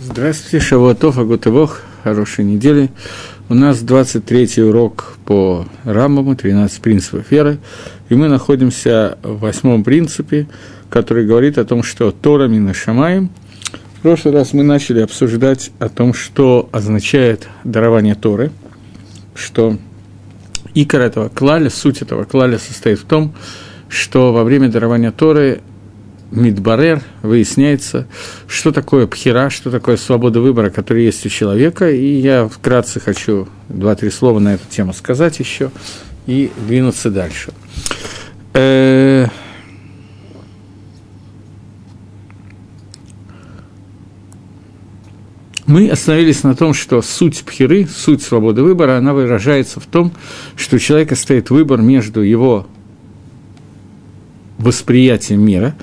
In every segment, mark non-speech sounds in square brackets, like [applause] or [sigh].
Здравствуйте, Шавуатов, Агутывох, хорошей недели. У нас 23-й урок по Рамбаму, 13 принципов веры, и мы находимся в восьмом принципе, который говорит о том, что Тора Мина Шамаем. В прошлый раз мы начали обсуждать о том, что означает дарование Торы, что икор этого клаля, суть этого клаля состоит в том, что во время дарования Торы Мидбарер, выясняется, что такое пхера, что такое свобода выбора, которая есть у человека, и я вкратце хочу два-три слова на эту тему сказать еще и двинуться дальше. Э, мы остановились на том, что суть пхеры, суть свободы выбора, она выражается в том, что у человека стоит выбор между его восприятием мира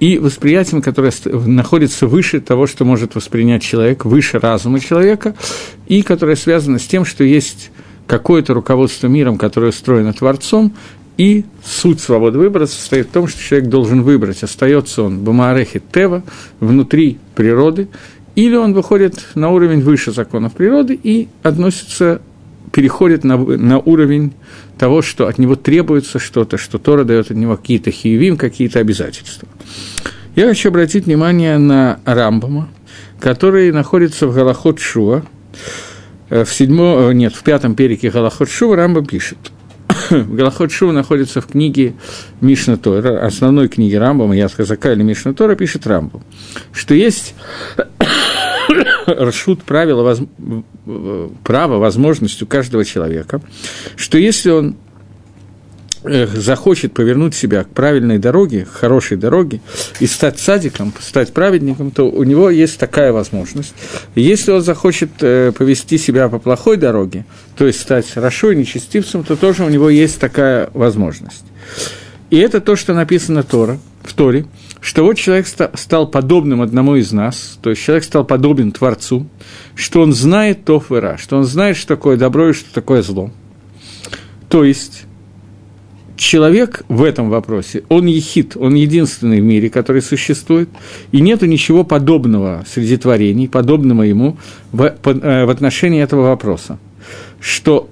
и восприятием, которое находится выше того, что может воспринять человек, выше разума человека, и которое связано с тем, что есть какое-то руководство миром, которое устроено Творцом, и суть свободы выбора состоит в том, что человек должен выбрать, остается он в Маарехе Тева, внутри природы, или он выходит на уровень выше законов природы и относится переходит на, на уровень того, что от него требуется что-то, что Тора дает от него какие-то хиевим, какие-то обязательства. Я хочу обратить внимание на Рамбама, который находится в Галахот Шуа. Э, в седьмом, э, нет, в пятом перике Галахот Шуа Рамба пишет. [coughs] Галахот Шуа находится в книге Мишна Тора, основной книге Рамбама, я сказал, или Мишна Тора, пишет Рамбам, что есть Рашут правило, воз... право, возможность у каждого человека, что если он захочет повернуть себя к правильной дороге, к хорошей дороге, и стать садиком, стать праведником, то у него есть такая возможность. Если он захочет э, повести себя по плохой дороге, то есть стать хорошо нечестивцем, то тоже у него есть такая возможность. И это то, что написано Тора, в Торе, что вот человек стал подобным одному из нас, то есть человек стал подобен Творцу, что он знает то и что он знает, что такое добро и что такое зло. То есть человек в этом вопросе, он ехид, он единственный в мире, который существует, и нету ничего подобного среди творений, подобного ему в, э, в отношении этого вопроса, что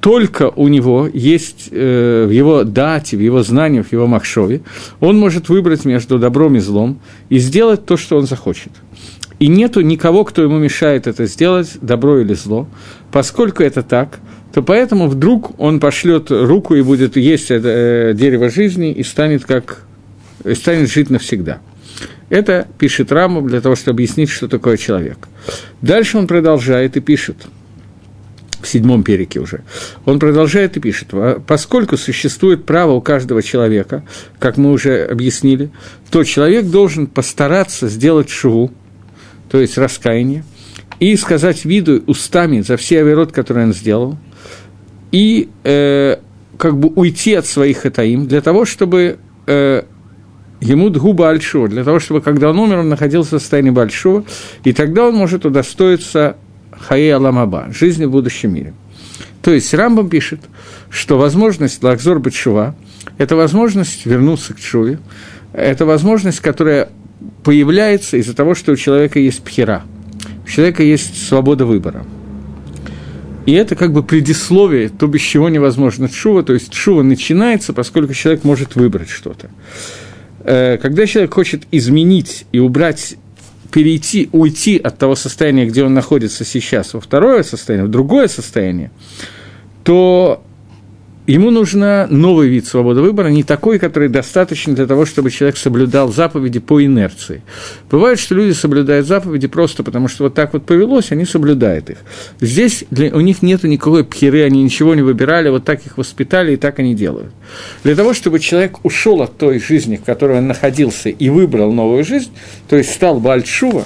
только у него есть э, в его дате, в его знаниях, в его махшове, он может выбрать между добром и злом и сделать то, что он захочет. И нету никого, кто ему мешает это сделать, добро или зло. Поскольку это так, то поэтому вдруг он пошлет руку и будет есть это, э, дерево жизни и станет, как, и станет жить навсегда. Это пишет Раму для того, чтобы объяснить, что такое человек. Дальше он продолжает и пишет – в седьмом перике уже, он продолжает и пишет, поскольку существует право у каждого человека, как мы уже объяснили, то человек должен постараться сделать шву, то есть раскаяние, и сказать виду устами за все авирот, которые он сделал, и э, как бы уйти от своих хатаим для того, чтобы э, ему дгуба большого, для того, чтобы, когда он умер, он находился в состоянии большого, и тогда он может удостоиться Хаи Аламаба, жизни в будущем мире. То есть Рамбам пишет, что возможность Лакзор Бачува – это возможность вернуться к Чуве, это возможность, которая появляется из-за того, что у человека есть пхера, у человека есть свобода выбора. И это как бы предисловие, то, без чего невозможно чува, то есть чува начинается, поскольку человек может выбрать что-то. Э, когда человек хочет изменить и убрать перейти, уйти от того состояния, где он находится сейчас, во второе состояние, в другое состояние, то ему нужно новый вид свободы выбора, не такой, который достаточен для того, чтобы человек соблюдал заповеди по инерции. Бывает, что люди соблюдают заповеди просто потому, что вот так вот повелось, они соблюдают их. Здесь для, у них нет никакой пхеры, они ничего не выбирали, вот так их воспитали, и так они делают. Для того, чтобы человек ушел от той жизни, в которой он находился, и выбрал новую жизнь, то есть стал Бальшува,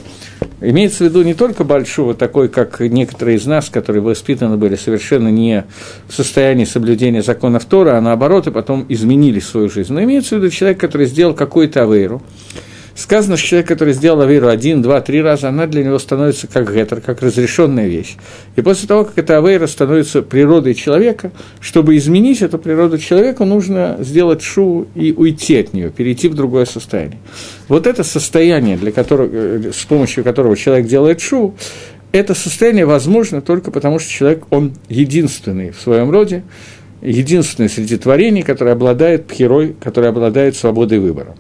Имеется в виду не только Большого, такой, как некоторые из нас, которые воспитаны были совершенно не в состоянии соблюдения законов Тора, а наоборот, и потом изменили свою жизнь. Но имеется в виду человек, который сделал какую-то авейру, Сказано, что человек, который сделал Аверу один, два, три раза, она для него становится как гетер, как разрешенная вещь. И после того, как эта Авейра становится природой человека, чтобы изменить эту природу человека, нужно сделать шу и уйти от нее, перейти в другое состояние. Вот это состояние, для которого, э, с помощью которого человек делает шу, это состояние возможно только потому, что человек, он единственный в своем роде, единственный среди творений, который обладает пхерой, который обладает свободой выбора.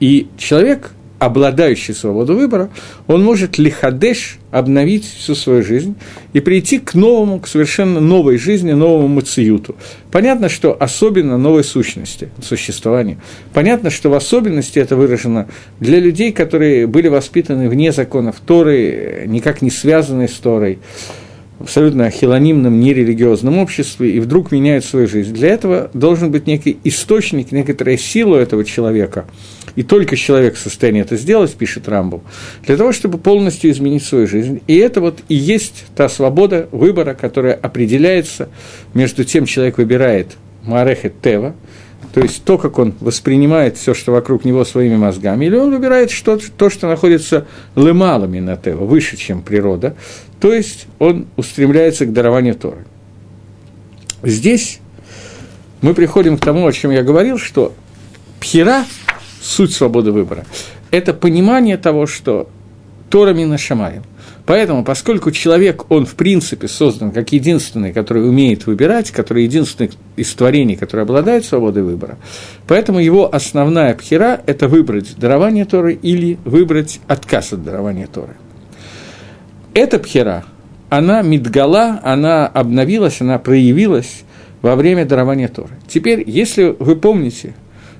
И человек, обладающий свободой выбора, он может лихадеш обновить всю свою жизнь и прийти к новому, к совершенно новой жизни, новому мациюту. Понятно, что особенно новой сущности, существованию. Понятно, что в особенности это выражено для людей, которые были воспитаны вне законов Торы, никак не связанные с Торой, абсолютно хилонимном, нерелигиозном обществе и вдруг меняют свою жизнь. Для этого должен быть некий источник, некоторая сила этого человека, и только человек в состоянии это сделать, пишет Рамбу, для того, чтобы полностью изменить свою жизнь. И это вот и есть та свобода выбора, которая определяется между тем, человек выбирает Марехет Тева, то есть то, как он воспринимает все, что вокруг него своими мозгами, или он выбирает что, то, что находится лымалами на Тева, выше, чем природа, то есть он устремляется к дарованию Торы. Здесь мы приходим к тому, о чем я говорил, что пхера, суть свободы выбора, это понимание того, что Тора мина шамаем. Поэтому, поскольку человек, он в принципе создан как единственный, который умеет выбирать, который единственный из творений, который обладает свободой выбора, поэтому его основная пхера – это выбрать дарование Торы или выбрать отказ от дарования Торы – эта пхера, она мидгала, она обновилась, она проявилась во время дарования Торы. Теперь, если вы помните,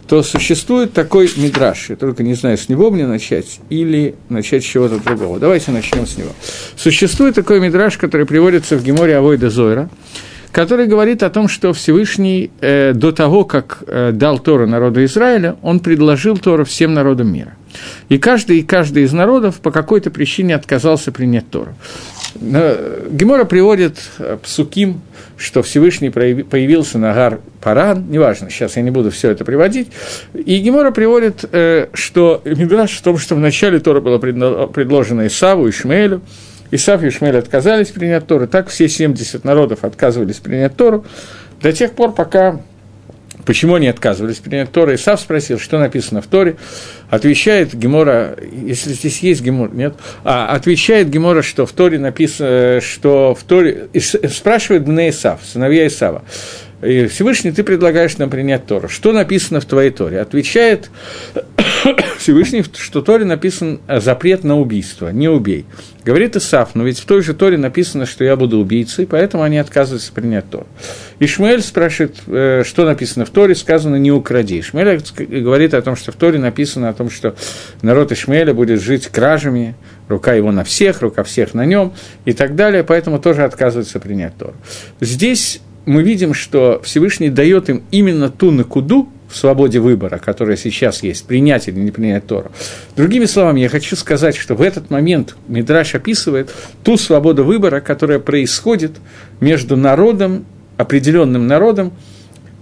то существует такой мидраш, я только не знаю, с него мне начать или начать с чего-то другого. Давайте начнем с него. Существует такой мидраш, который приводится в Геморе Авойда Зойра, который говорит о том, что Всевышний э, до того, как э, дал Тору народу Израиля, он предложил Тору всем народам мира. И каждый и каждый из народов по какой-то причине отказался принять Тору. Гемора приводит э, псуким, что Всевышний появился на гар Паран, неважно, сейчас я не буду все это приводить, и Гемора приводит, э, что Мидраш в том, что в начале Тора было предложено Исаву и Шмелю, Исав и Шмель отказались принять Тору, так все 70 народов отказывались принять Тору, до тех пор, пока Почему они отказывались принять Тору? Исав спросил, что написано в Торе. Отвечает Гемора, если здесь есть Гемор, нет? А, отвечает Гемора, что в Торе написано, что в Торе... Спрашивает Бне Исав, сыновья Исава. И Всевышний, ты предлагаешь нам принять Тору. Что написано в твоей Торе? Отвечает [coughs] Всевышний, что в Торе написан запрет на убийство, не убей. Говорит Исаф, но ведь в той же Торе написано, что я буду убийцей, поэтому они отказываются принять Тору. Ишмаэль спрашивает, э, что написано в Торе, сказано «не укради». Ишмаэль говорит о том, что в Торе написано о том, что народ Ишмаэля будет жить кражами, рука его на всех, рука всех на нем и так далее, поэтому тоже отказываются принять Тору. Здесь мы видим, что Всевышний дает им именно ту накуду в свободе выбора, которая сейчас есть, принять или не принять Тору. Другими словами, я хочу сказать, что в этот момент Мидраш описывает ту свободу выбора, которая происходит между народом, определенным народом,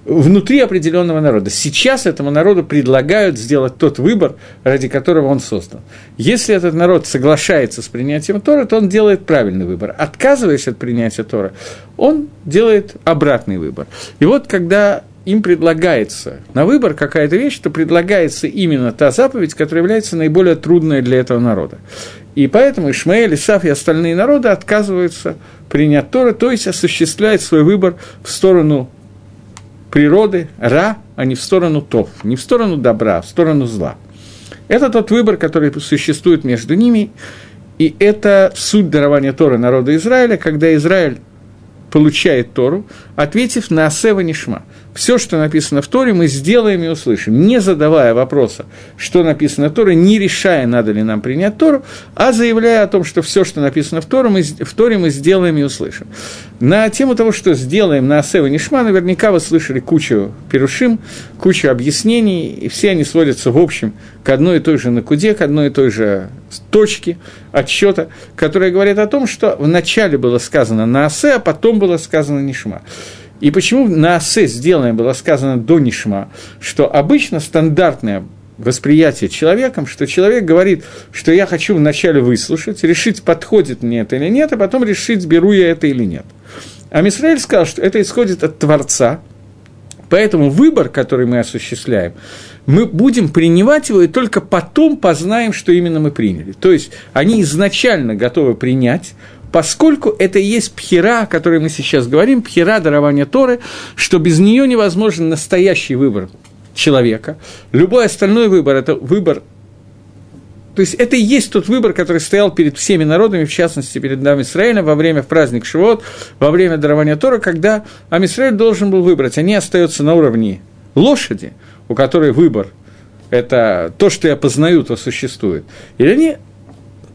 внутри определенного народа. Сейчас этому народу предлагают сделать тот выбор, ради которого он создан. Если этот народ соглашается с принятием Тора, то он делает правильный выбор. Отказываясь от принятия Тора, он делает обратный выбор. И вот когда им предлагается на выбор какая-то вещь, то предлагается именно та заповедь, которая является наиболее трудной для этого народа. И поэтому Ишмаэль, Исаф и остальные народы отказываются принять Торы, то есть осуществляют свой выбор в сторону природы, ра, а не в сторону тов, не в сторону добра, а в сторону зла. Это тот выбор, который существует между ними, и это суть дарования Торы народа Израиля, когда Израиль получает Тору, ответив на Асева Нишма – все, что написано в Торе, мы сделаем и услышим, не задавая вопроса, что написано в Торе, не решая, надо ли нам принять Тору, а заявляя о том, что все, что написано в Торе, мы, в Торе мы сделаем и услышим. На тему того, что сделаем на Асева Нишма, наверняка вы слышали кучу перушим, кучу объяснений, и все они сводятся в общем к одной и той же накуде, к одной и той же точке отсчета, которая говорит о том, что вначале было сказано на Асе, а потом было сказано Нишма. И почему на «асе» сделано было сказано до Нишма, что обычно стандартная восприятие человеком, что человек говорит, что я хочу вначале выслушать, решить, подходит мне это или нет, а потом решить, беру я это или нет. А Мисраэль сказал, что это исходит от Творца, поэтому выбор, который мы осуществляем, мы будем принимать его и только потом познаем, что именно мы приняли. То есть они изначально готовы принять, поскольку это и есть пхера, о которой мы сейчас говорим, пхера дарования Торы, что без нее невозможен настоящий выбор человека. Любой остальной выбор – это выбор то есть это и есть тот выбор, который стоял перед всеми народами, в частности, перед нами Израилем во время праздник Шивот, во время дарования Тора, когда Амисраиль должен был выбрать. Они остаются на уровне лошади, у которой выбор – это то, что я познаю, то существует. Или они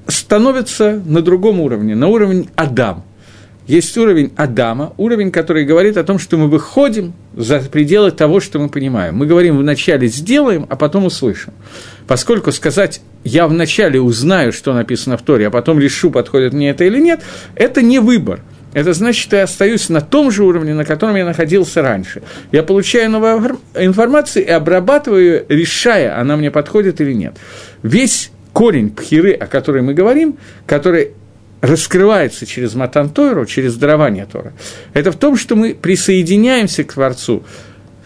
становятся на другом уровне, на уровне Адам – есть уровень Адама, уровень, который говорит о том, что мы выходим за пределы того, что мы понимаем. Мы говорим вначале сделаем, а потом услышим. Поскольку сказать «я вначале узнаю, что написано в Торе, а потом решу, подходит мне это или нет», это не выбор. Это значит, что я остаюсь на том же уровне, на котором я находился раньше. Я получаю новую информацию и обрабатываю решая, она мне подходит или нет. Весь корень пхиры, о которой мы говорим, который раскрывается через Матан Тойру, через дарование Тора, это в том, что мы присоединяемся к Творцу,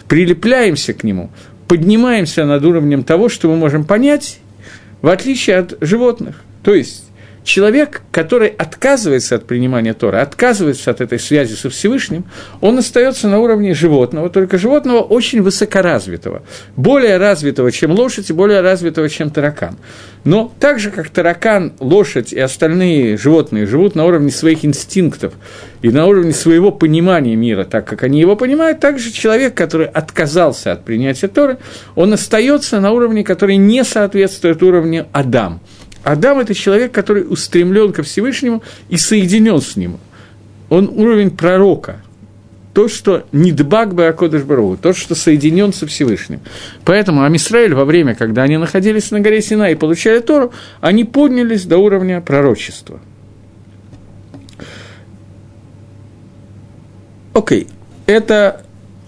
прилепляемся к Нему, поднимаемся над уровнем того, что мы можем понять, в отличие от животных. То есть человек, который отказывается от принимания Тора, отказывается от этой связи со Всевышним, он остается на уровне животного, только животного очень высокоразвитого, более развитого, чем лошадь, и более развитого, чем таракан. Но так же, как таракан, лошадь и остальные животные живут на уровне своих инстинктов и на уровне своего понимания мира, так как они его понимают, так же человек, который отказался от принятия Торы, он остается на уровне, который не соответствует уровню Адам – Адам – это человек, который устремлен ко Всевышнему и соединен с ним. Он уровень пророка, то, что не дбаг бы Акодыш то, что соединен со Всевышним. Поэтому Амисраиль во время, когда они находились на горе Сина и получали Тору, они поднялись до уровня пророчества. Окей, okay. это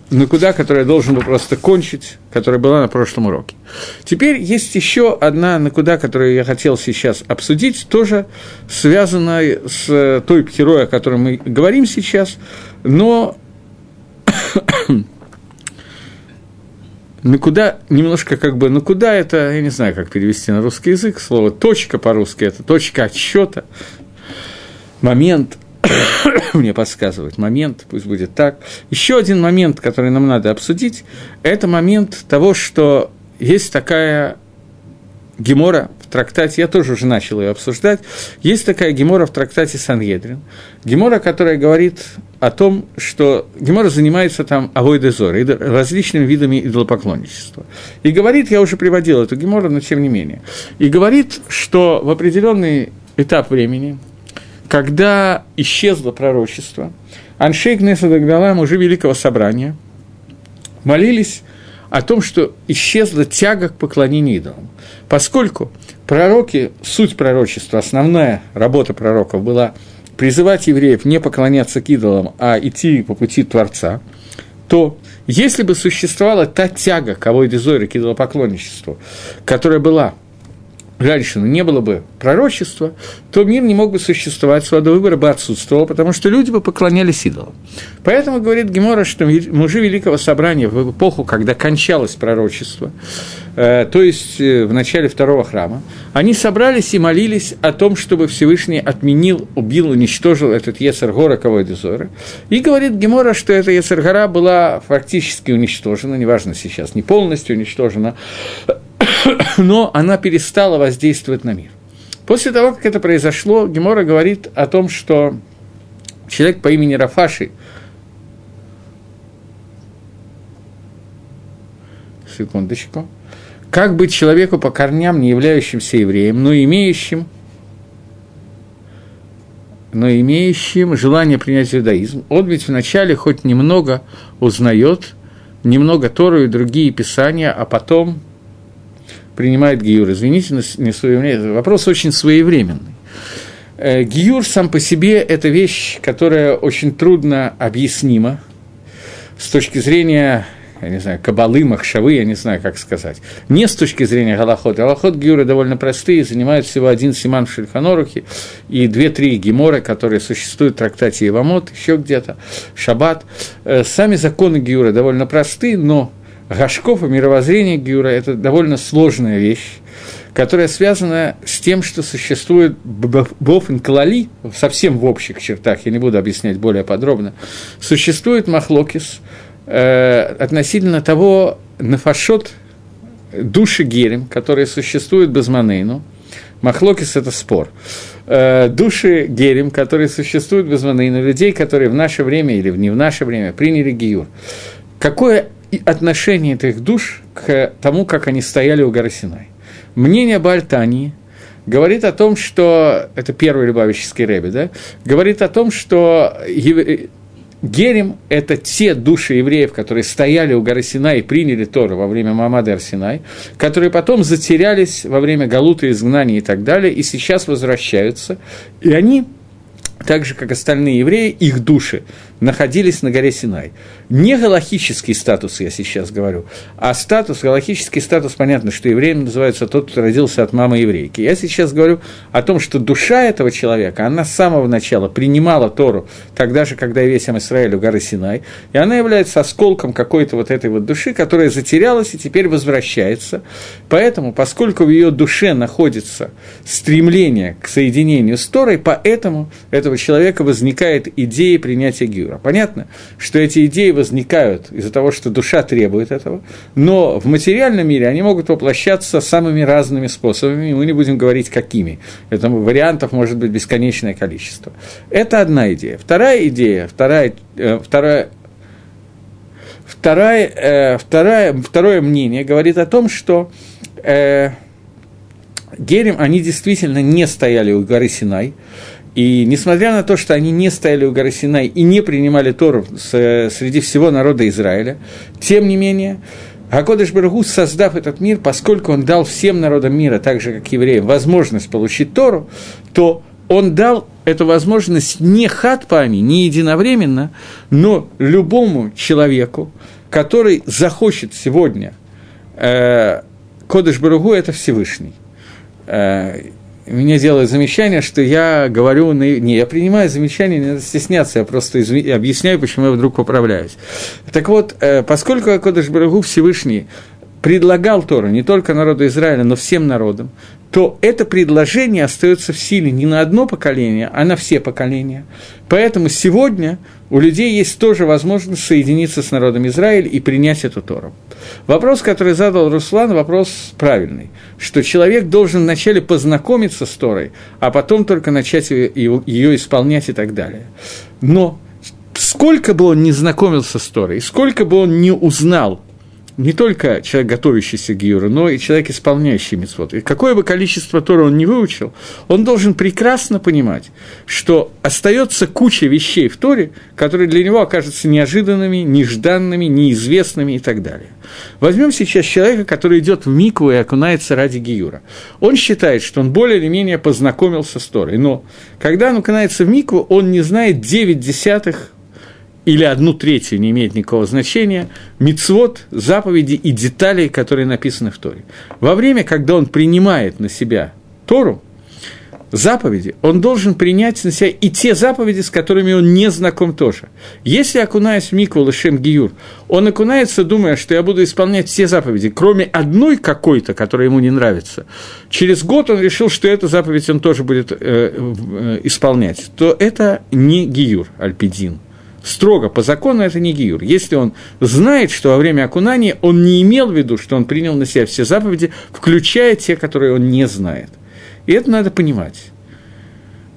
накуда, которую я должен был просто кончить, которая была на прошлом уроке. Теперь есть еще одна накуда, которую я хотел сейчас обсудить, тоже связанная с той героем, о которой мы говорим сейчас, но [coughs] Накуда, немножко как бы, ну куда это, я не знаю, как перевести на русский язык, слово точка по-русски, это точка отсчета, момент – [coughs] мне подсказывает момент, пусть будет так. Еще один момент, который нам надо обсудить, это момент того, что есть такая гемора в трактате, я тоже уже начал ее обсуждать, есть такая гемора в трактате Сангедрин, гемора, которая говорит о том, что гемора занимается там авойдезор, различными видами идолопоклонничества. И говорит, я уже приводил эту гемору, но тем не менее, и говорит, что в определенный этап времени – когда исчезло пророчество, Аншей Кнеса Дагдала, мужи Великого Собрания, молились о том, что исчезла тяга к поклонению идолам. Поскольку пророки, суть пророчества, основная работа пророков была призывать евреев не поклоняться к идолам, а идти по пути Творца, то если бы существовала та тяга к Авойдезоре, к идолопоклонничеству, которая была раньше не было бы пророчества, то мир не мог бы существовать, свобода выбора бы отсутствовала, потому что люди бы поклонялись идолам. Поэтому говорит Гемора, что мужи Великого Собрания в эпоху, когда кончалось пророчество, то есть э, в начале второго храма, они собрались и молились о том, чтобы Всевышний отменил, убил, уничтожил этот Ецергора Кавойдезора. И говорит Гемора, что эта Ецергора была фактически уничтожена, неважно сейчас, не полностью уничтожена, [coughs] но она перестала воздействовать на мир. После того, как это произошло, Гемора говорит о том, что человек по имени Рафаши, секундочку, как быть человеку по корням, не являющимся евреем, но имеющим но имеющим желание принять иудаизм, он ведь вначале хоть немного узнает, немного Тору и другие писания, а потом принимает Гиюр. Извините, не своевременный. Вопрос очень своевременный. Э, Гиюр сам по себе – это вещь, которая очень трудно объяснима с точки зрения я не знаю, кабалы, махшавы, я не знаю, как сказать. Не с точки зрения Галахот. Галахот Гиюра довольно простые, занимают всего один симан в Шельханорухе и две-три геморы, которые существуют в трактате Ивамот, еще где-то, Шаббат. Э, сами законы Гиюра довольно простые, но Гашков и мировоззрение Гиюра – это довольно сложная вещь которая связана с тем, что существует Бофен Калали, совсем в общих чертах, я не буду объяснять более подробно, существует Махлокис э, относительно того нафашот души Герем, которые существуют без Манейну. Махлокис – это спор. Э, души Герем, которые существуют без Манейну, людей, которые в наше время или не в наше время приняли Гиюр. Какое отношение этих душ к тому, как они стояли у горы Синай? мнение Бальтани говорит о том, что, это первый Любавический Рэби, да, говорит о том, что Герем – это те души евреев, которые стояли у горы Синай и приняли Тору во время Мамады Арсинай, которые потом затерялись во время Галута, изгнания и так далее, и сейчас возвращаются, и они так же, как остальные евреи, их души находились на горе Синай. Не галахический статус, я сейчас говорю, а статус, галахический статус, понятно, что евреем называется тот, кто родился от мамы еврейки. Я сейчас говорю о том, что душа этого человека, она с самого начала принимала Тору, тогда же, когда весь Израиль у горы Синай, и она является осколком какой-то вот этой вот души, которая затерялась и теперь возвращается. Поэтому, поскольку в ее душе находится стремление к соединению с Торой, поэтому этого человека возникает идея принятия мира. Понятно, что эти идеи возникают из-за того, что душа требует этого, но в материальном мире они могут воплощаться самыми разными способами, и мы не будем говорить, какими. Это вариантов может быть бесконечное количество. Это одна идея. Вторая идея, вторая, э, вторая Вторая, э, вторая, второе мнение говорит о том, что э, Герем, они действительно не стояли у горы Синай, и несмотря на то, что они не стояли у горы Синай и не принимали Тору среди всего народа Израиля, тем не менее, Акодыш Барагу, создав этот мир, поскольку он дал всем народам мира, так же как евреям, возможность получить Тору, то он дал эту возможность не хатпами, не единовременно, но любому человеку, который захочет сегодня э, Кодыш Баругу – это Всевышний. Э, мне делают замечание, что я говорю... Не, я принимаю замечания, не надо стесняться, я просто изв... объясняю, почему я вдруг поправляюсь. Так вот, э, поскольку Акодыш Барагу Всевышний предлагал Тору не только народу Израиля, но всем народам, то это предложение остается в силе не на одно поколение, а на все поколения. Поэтому сегодня у людей есть тоже возможность соединиться с народом Израиля и принять эту Тору. Вопрос, который задал Руслан, вопрос правильный, что человек должен вначале познакомиться с Торой, а потом только начать ее исполнять и так далее. Но сколько бы он ни знакомился с Торой, сколько бы он ни узнал не только человек, готовящийся к Гиюру, но и человек, исполняющий митцвот. И какое бы количество Тора он не выучил, он должен прекрасно понимать, что остается куча вещей в Торе, которые для него окажутся неожиданными, нежданными, неизвестными и так далее. Возьмем сейчас человека, который идет в Микву и окунается ради Гиюра. Он считает, что он более или менее познакомился с Торой, но когда он окунается в Микву, он не знает 9 десятых или одну третью, не имеет никакого значения, мицвод, заповеди и деталей, которые написаны в Торе. Во время, когда он принимает на себя Тору, заповеди, он должен принять на себя и те заповеди, с которыми он не знаком тоже. Если окунаясь в Микву Лешем Гиюр, он окунается, думая, что я буду исполнять все заповеди, кроме одной какой-то, которая ему не нравится, через год он решил, что эту заповедь он тоже будет э, э, исполнять, то это не Гиюр, Альпидин – строго по закону это не гиюр. Если он знает, что во время окунания он не имел в виду, что он принял на себя все заповеди, включая те, которые он не знает. И это надо понимать.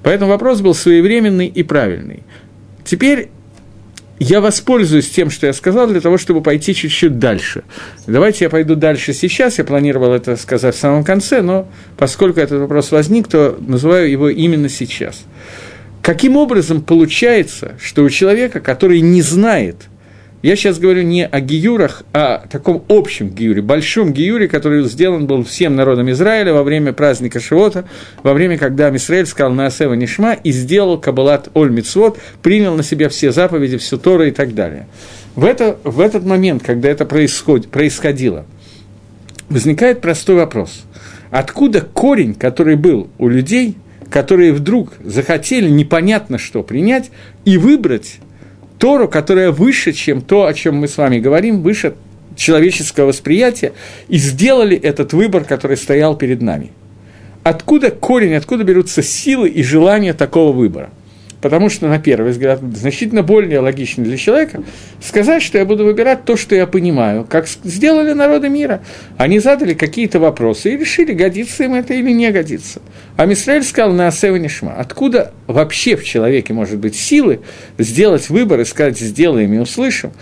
Поэтому вопрос был своевременный и правильный. Теперь я воспользуюсь тем, что я сказал, для того, чтобы пойти чуть-чуть дальше. Давайте я пойду дальше сейчас. Я планировал это сказать в самом конце, но поскольку этот вопрос возник, то называю его именно сейчас. Каким образом получается, что у человека, который не знает Я сейчас говорю не о гиюрах, а о таком общем гиюре, большом гиюре, который сделан был всем народом Израиля во время праздника Шивота, во время, когда Израиль сказал на Асева Нишма и сделал Кабалат Оль Мицвод, принял на себя все заповеди, всю Тору и так далее. В, это, в этот момент, когда это происход, происходило, возникает простой вопрос. Откуда корень, который был у людей, которые вдруг захотели непонятно что принять и выбрать Тору, которая выше, чем то, о чем мы с вами говорим, выше человеческого восприятия, и сделали этот выбор, который стоял перед нами. Откуда корень, откуда берутся силы и желания такого выбора – Потому что, на первый взгляд, значительно более логично для человека сказать, что я буду выбирать то, что я понимаю, как сделали народы мира. Они задали какие-то вопросы и решили, годится им это или не годится. А Мисраэль сказал на Асева Нишма, откуда вообще в человеке может быть силы сделать выбор и сказать, сделаем и услышим,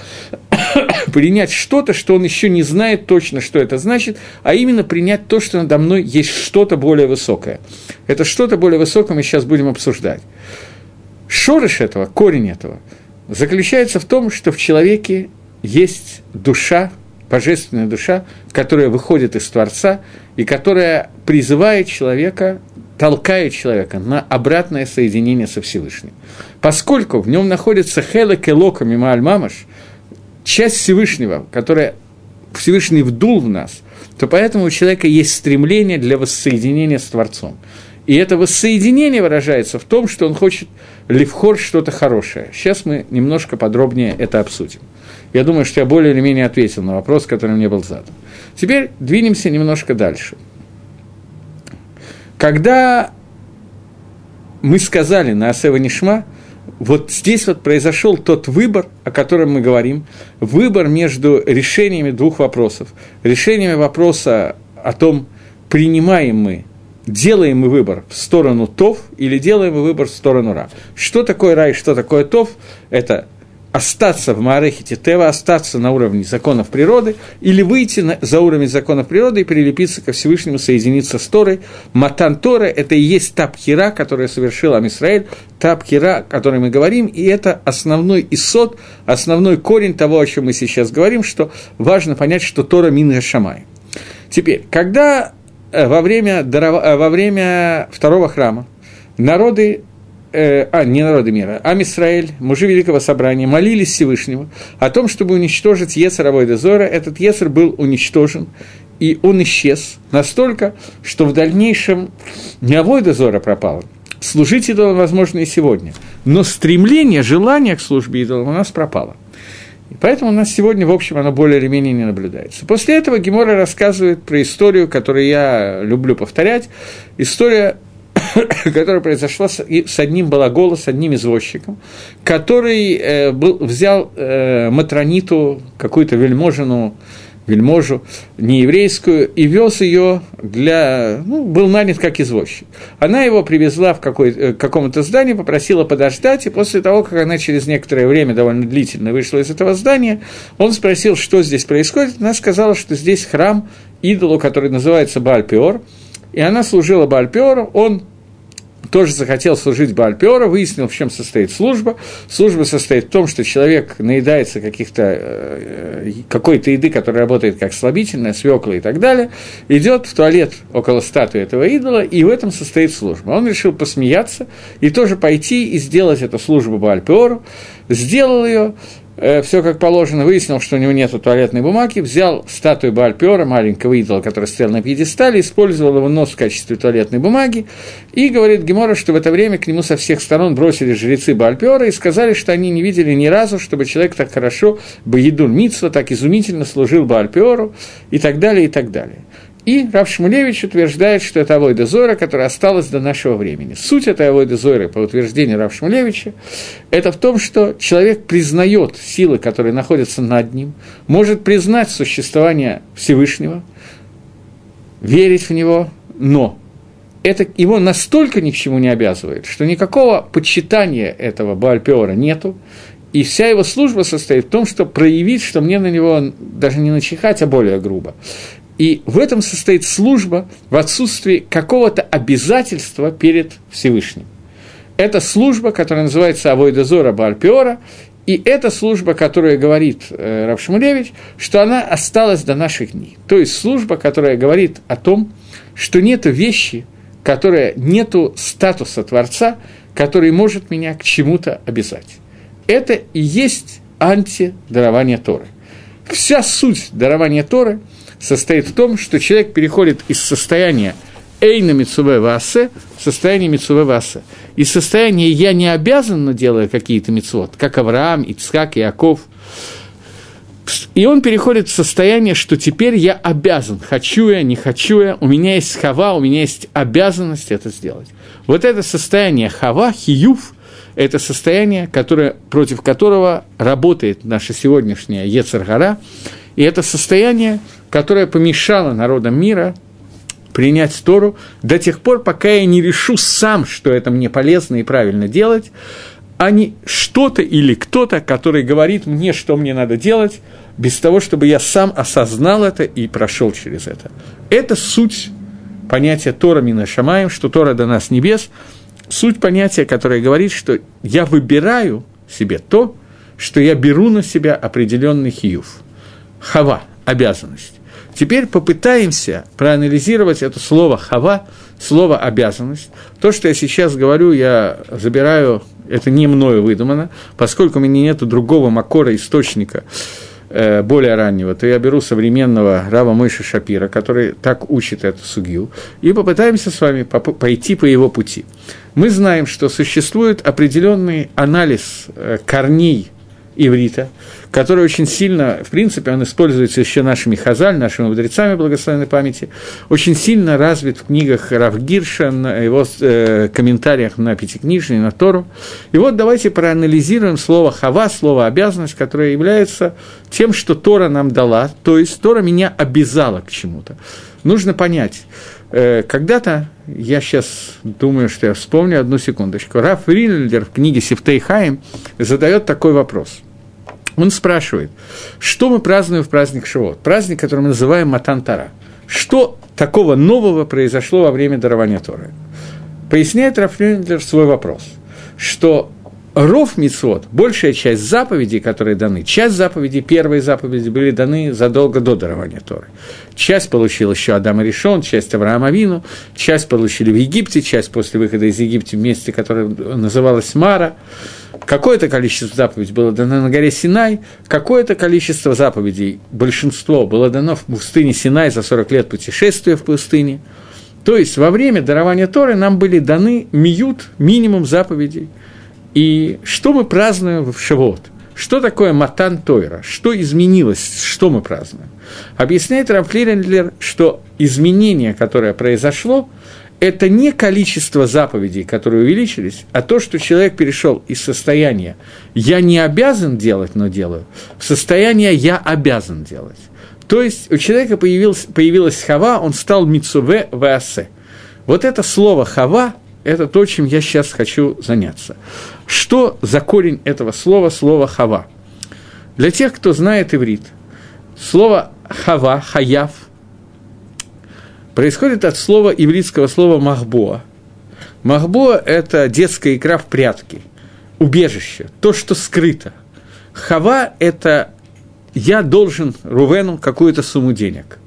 [coughs] принять что-то, что он еще не знает точно, что это значит, а именно принять то, что надо мной есть что-то более высокое. Это что-то более высокое мы сейчас будем обсуждать. Шорыш этого, корень этого, заключается в том, что в человеке есть душа, божественная душа, которая выходит из Творца и которая призывает человека, толкает человека на обратное соединение со Всевышним. Поскольку в нем находится хелек и лока мималь мамаш, часть Всевышнего, которая Всевышний вдул в нас, то поэтому у человека есть стремление для воссоединения с Творцом. И это воссоединение выражается в том, что он хочет левхор что-то хорошее. Сейчас мы немножко подробнее это обсудим. Я думаю, что я более или менее ответил на вопрос, который мне был задан. Теперь двинемся немножко дальше. Когда мы сказали на Асева Нишма, вот здесь вот произошел тот выбор, о котором мы говорим, выбор между решениями двух вопросов. Решениями вопроса о том, принимаем мы делаем мы выбор в сторону ТОВ или делаем мы выбор в сторону РА. Что такое РА и что такое ТОВ? Это остаться в Маарехите Тева, остаться на уровне законов природы, или выйти на, за уровень законов природы и прилепиться ко Всевышнему, соединиться с Торой. Матан Тора – это и есть Тапхира, которая совершил Амисраэль, Тапхира, о которой мы говорим, и это основной исот, основной корень того, о чем мы сейчас говорим, что важно понять, что Тора Мин Шамай. Теперь, когда Э, во время, э, во время второго храма народы, э, а, не народы мира, а Мисраэль, мужи Великого Собрания, молились Всевышнему о том, чтобы уничтожить Ецер Авойда. Этот Ецер был уничтожен, и он исчез настолько, что в дальнейшем не Авойда Зора пропало, служить идолам возможно и сегодня, но стремление, желание к службе идолам у нас пропало – и поэтому у нас сегодня, в общем, оно более или менее не наблюдается. После этого Гемора рассказывает про историю, которую я люблю повторять. История, [coughs] которая произошла с, с одним балагола, с одним извозчиком, который э, был, взял э, матрониту, какую-то вельможину, вельможу, нееврейскую, и вез ее для... Ну, был нанят как извозчик. Она его привезла в какой, э, к какому-то зданию, попросила подождать, и после того, как она через некоторое время, довольно длительно, вышла из этого здания, он спросил, что здесь происходит. Она сказала, что здесь храм идолу, который называется Бальпиор, и она служила Бальпиору, он тоже захотел служить Бальпиора, выяснил, в чем состоит служба. Служба состоит в том, что человек наедается каких-то, э, какой-то еды, которая работает как слабительная, свекла и так далее, идет в туалет около статуи этого идола, и в этом состоит служба. Он решил посмеяться и тоже пойти и сделать эту службу Бальпиору, сделал ее, все как положено, выяснил, что у него нет туалетной бумаги, взял статую Бальпера, маленького идола, который стоял на пьедестале, использовал его нос в качестве туалетной бумаги, и говорит Гемора, что в это время к нему со всех сторон бросили жрецы Бальпера и сказали, что они не видели ни разу, чтобы человек так хорошо, Баедур Митсва, так изумительно служил Бальперу, и так далее, и так далее. И Рав Шмулевич утверждает, что это Авойда Зора, которая осталась до нашего времени. Суть этой Авойда Зоры, по утверждению Рав Шмулевича, это в том, что человек признает силы, которые находятся над ним, может признать существование Всевышнего, верить в него, но это его настолько ни к чему не обязывает, что никакого почитания этого Баальпеора нету, и вся его служба состоит в том, чтобы проявить, что мне на него даже не начихать, а более грубо. И в этом состоит служба в отсутствии какого-то обязательства перед Всевышним. Это служба, которая называется Авойда Зора Бальпиора, И эта служба, которая говорит э, Равшмулевич, что она осталась до наших дней. То есть служба, которая говорит о том, что нет вещи, которая нету статуса Творца, который может меня к чему-то обязать. Это и есть антидарование Торы. Вся суть дарования Торы состоит в том, что человек переходит из состояния Эйна Мицуве Васе состояние Мицуве Васе. Из состояния «я не обязан, но делаю какие-то мицвод», как Авраам, Ицхак, Иаков. И он переходит в состояние, что теперь я обязан, хочу я, не хочу я, у меня есть хава, у меня есть обязанность это сделать. Вот это состояние хава, хиюв, это состояние, которое, против которого работает наша сегодняшняя Ецаргара, и это состояние, которое помешало народам мира принять Тору до тех пор, пока я не решу сам, что это мне полезно и правильно делать, а не что-то или кто-то, который говорит мне, что мне надо делать, без того, чтобы я сам осознал это и прошел через это. Это суть понятия Тора Мина Шамаем, что Тора до нас небес, суть понятия, которое говорит, что я выбираю себе то, что я беру на себя определенный хиюв. Хава – обязанность. Теперь попытаемся проанализировать это слово «хава», слово «обязанность». То, что я сейчас говорю, я забираю, это не мною выдумано, поскольку у меня нет другого макора, источника, э, более раннего, то я беру современного Рава Мойши Шапира, который так учит эту судью, и попытаемся с вами пойти по его пути. Мы знаем, что существует определенный анализ э, корней иврита, который очень сильно, в принципе, он используется еще нашими хазаль, нашими мудрецами благословенной памяти, очень сильно развит в книгах Равгирша, на его э, комментариях на Пятикнижие, на Тору. И вот давайте проанализируем слово «хава», слово «обязанность», которое является тем, что Тора нам дала, то есть Тора меня обязала к чему-то. Нужно понять, э, когда-то, я сейчас думаю, что я вспомню одну секундочку, Раф Ринлер в книге Сифтей Хаим задает такой вопрос – он спрашивает, что мы празднуем в праздник Шивот, праздник, который мы называем Матантара. Что такого нового произошло во время дарования Торы? Поясняет Рафлюндлер свой вопрос, что Ров Мицвод, большая часть заповедей, которые даны, часть заповедей, первые заповеди были даны задолго до дарования Торы. Часть получил еще Адам Решон, часть Авраама Вину, часть получили в Египте, часть после выхода из Египта в месте, которое называлось Мара. Какое-то количество заповедей было дано на горе Синай, какое-то количество заповедей, большинство, было дано в пустыне Синай за 40 лет путешествия в пустыне. То есть во время дарования Торы нам были даны миют, минимум заповедей. И что мы празднуем в Шавот? Что такое Матан Тойра? Что изменилось? Что мы празднуем? Объясняет Рамфлирендлер, что изменение, которое произошло, это не количество заповедей, которые увеличились, а то, что человек перешел из состояния «я не обязан делать, но делаю», в состояние «я обязан делать». То есть у человека появилась, появилась хава, он стал мицуве ваасе. Вот это слово хава – это то, чем я сейчас хочу заняться. Что за корень этого слова, слова хава? Для тех, кто знает иврит, слово хава, хаяв – происходит от слова, ивритского слова «махбоа». «Махбоа» – это детская игра в прятки, убежище, то, что скрыто. «Хава» – это «я должен Рувену какую-то сумму денег».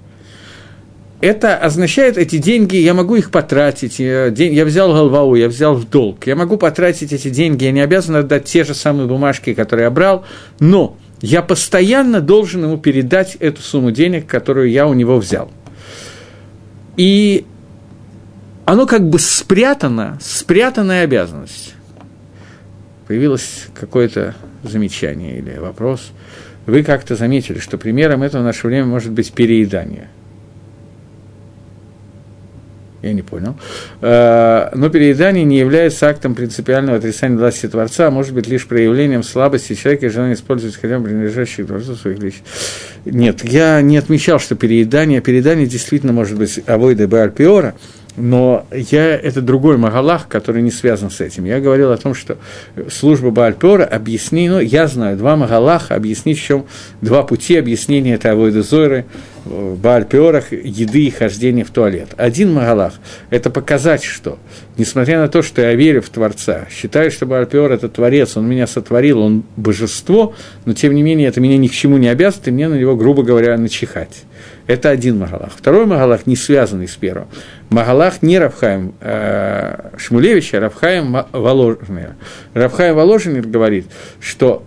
Это означает, эти деньги, я могу их потратить, я, взял голвау, я взял в долг, я могу потратить эти деньги, я не обязан отдать те же самые бумажки, которые я брал, но я постоянно должен ему передать эту сумму денег, которую я у него взял – и оно как бы спрятано, спрятанная обязанность. Появилось какое-то замечание или вопрос. Вы как-то заметили, что примером этого в наше время может быть переедание – я не понял. Э, но переедание не является актом принципиального отрицания власти Творца, а может быть лишь проявлением слабости человека и желания использовать хотя бы принадлежащих Творцу своих личных. Нет, я не отмечал, что переедание, переедание действительно может быть авойда бальпиора, но я, это другой Магалах, который не связан с этим. Я говорил о том, что служба Баальпера объясни, ну, я знаю, два Магалаха объяснить, в чем два пути объяснения этой Авойды Зойры в Баальперах, еды и хождения в туалет. Один Магалах – это показать, что, несмотря на то, что я верю в Творца, считаю, что Баальпер – это Творец, он меня сотворил, он божество, но, тем не менее, это меня ни к чему не обязывает, и мне на него, грубо говоря, начихать. Это один Магалах. Второй Магалах не связанный с первым. Магалах не Равхаем э, Шмулевич, а Равхаем Воложенер. Равхаем Воложенер говорит, что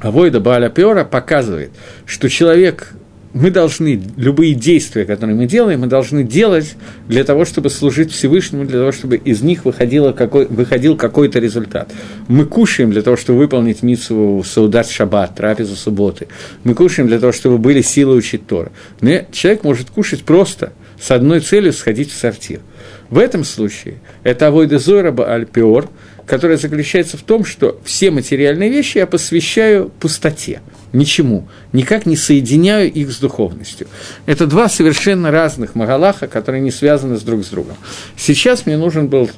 Авойда Бааля Пиора показывает, что человек мы должны, любые действия, которые мы делаем, мы должны делать для того, чтобы служить Всевышнему, для того, чтобы из них выходило какой, выходил какой-то результат. Мы кушаем для того, чтобы выполнить митсу Саудат Шаббат, трапезу субботы. Мы кушаем для того, чтобы были силы учить Тора. Но человек может кушать просто с одной целью сходить в сортир. В этом случае это авойда Зойраба Альпиор, которая заключается в том, что все материальные вещи я посвящаю пустоте – ничему, никак не соединяю их с духовностью. Это два совершенно разных Магалаха, которые не связаны с друг с другом. Сейчас мне нужен был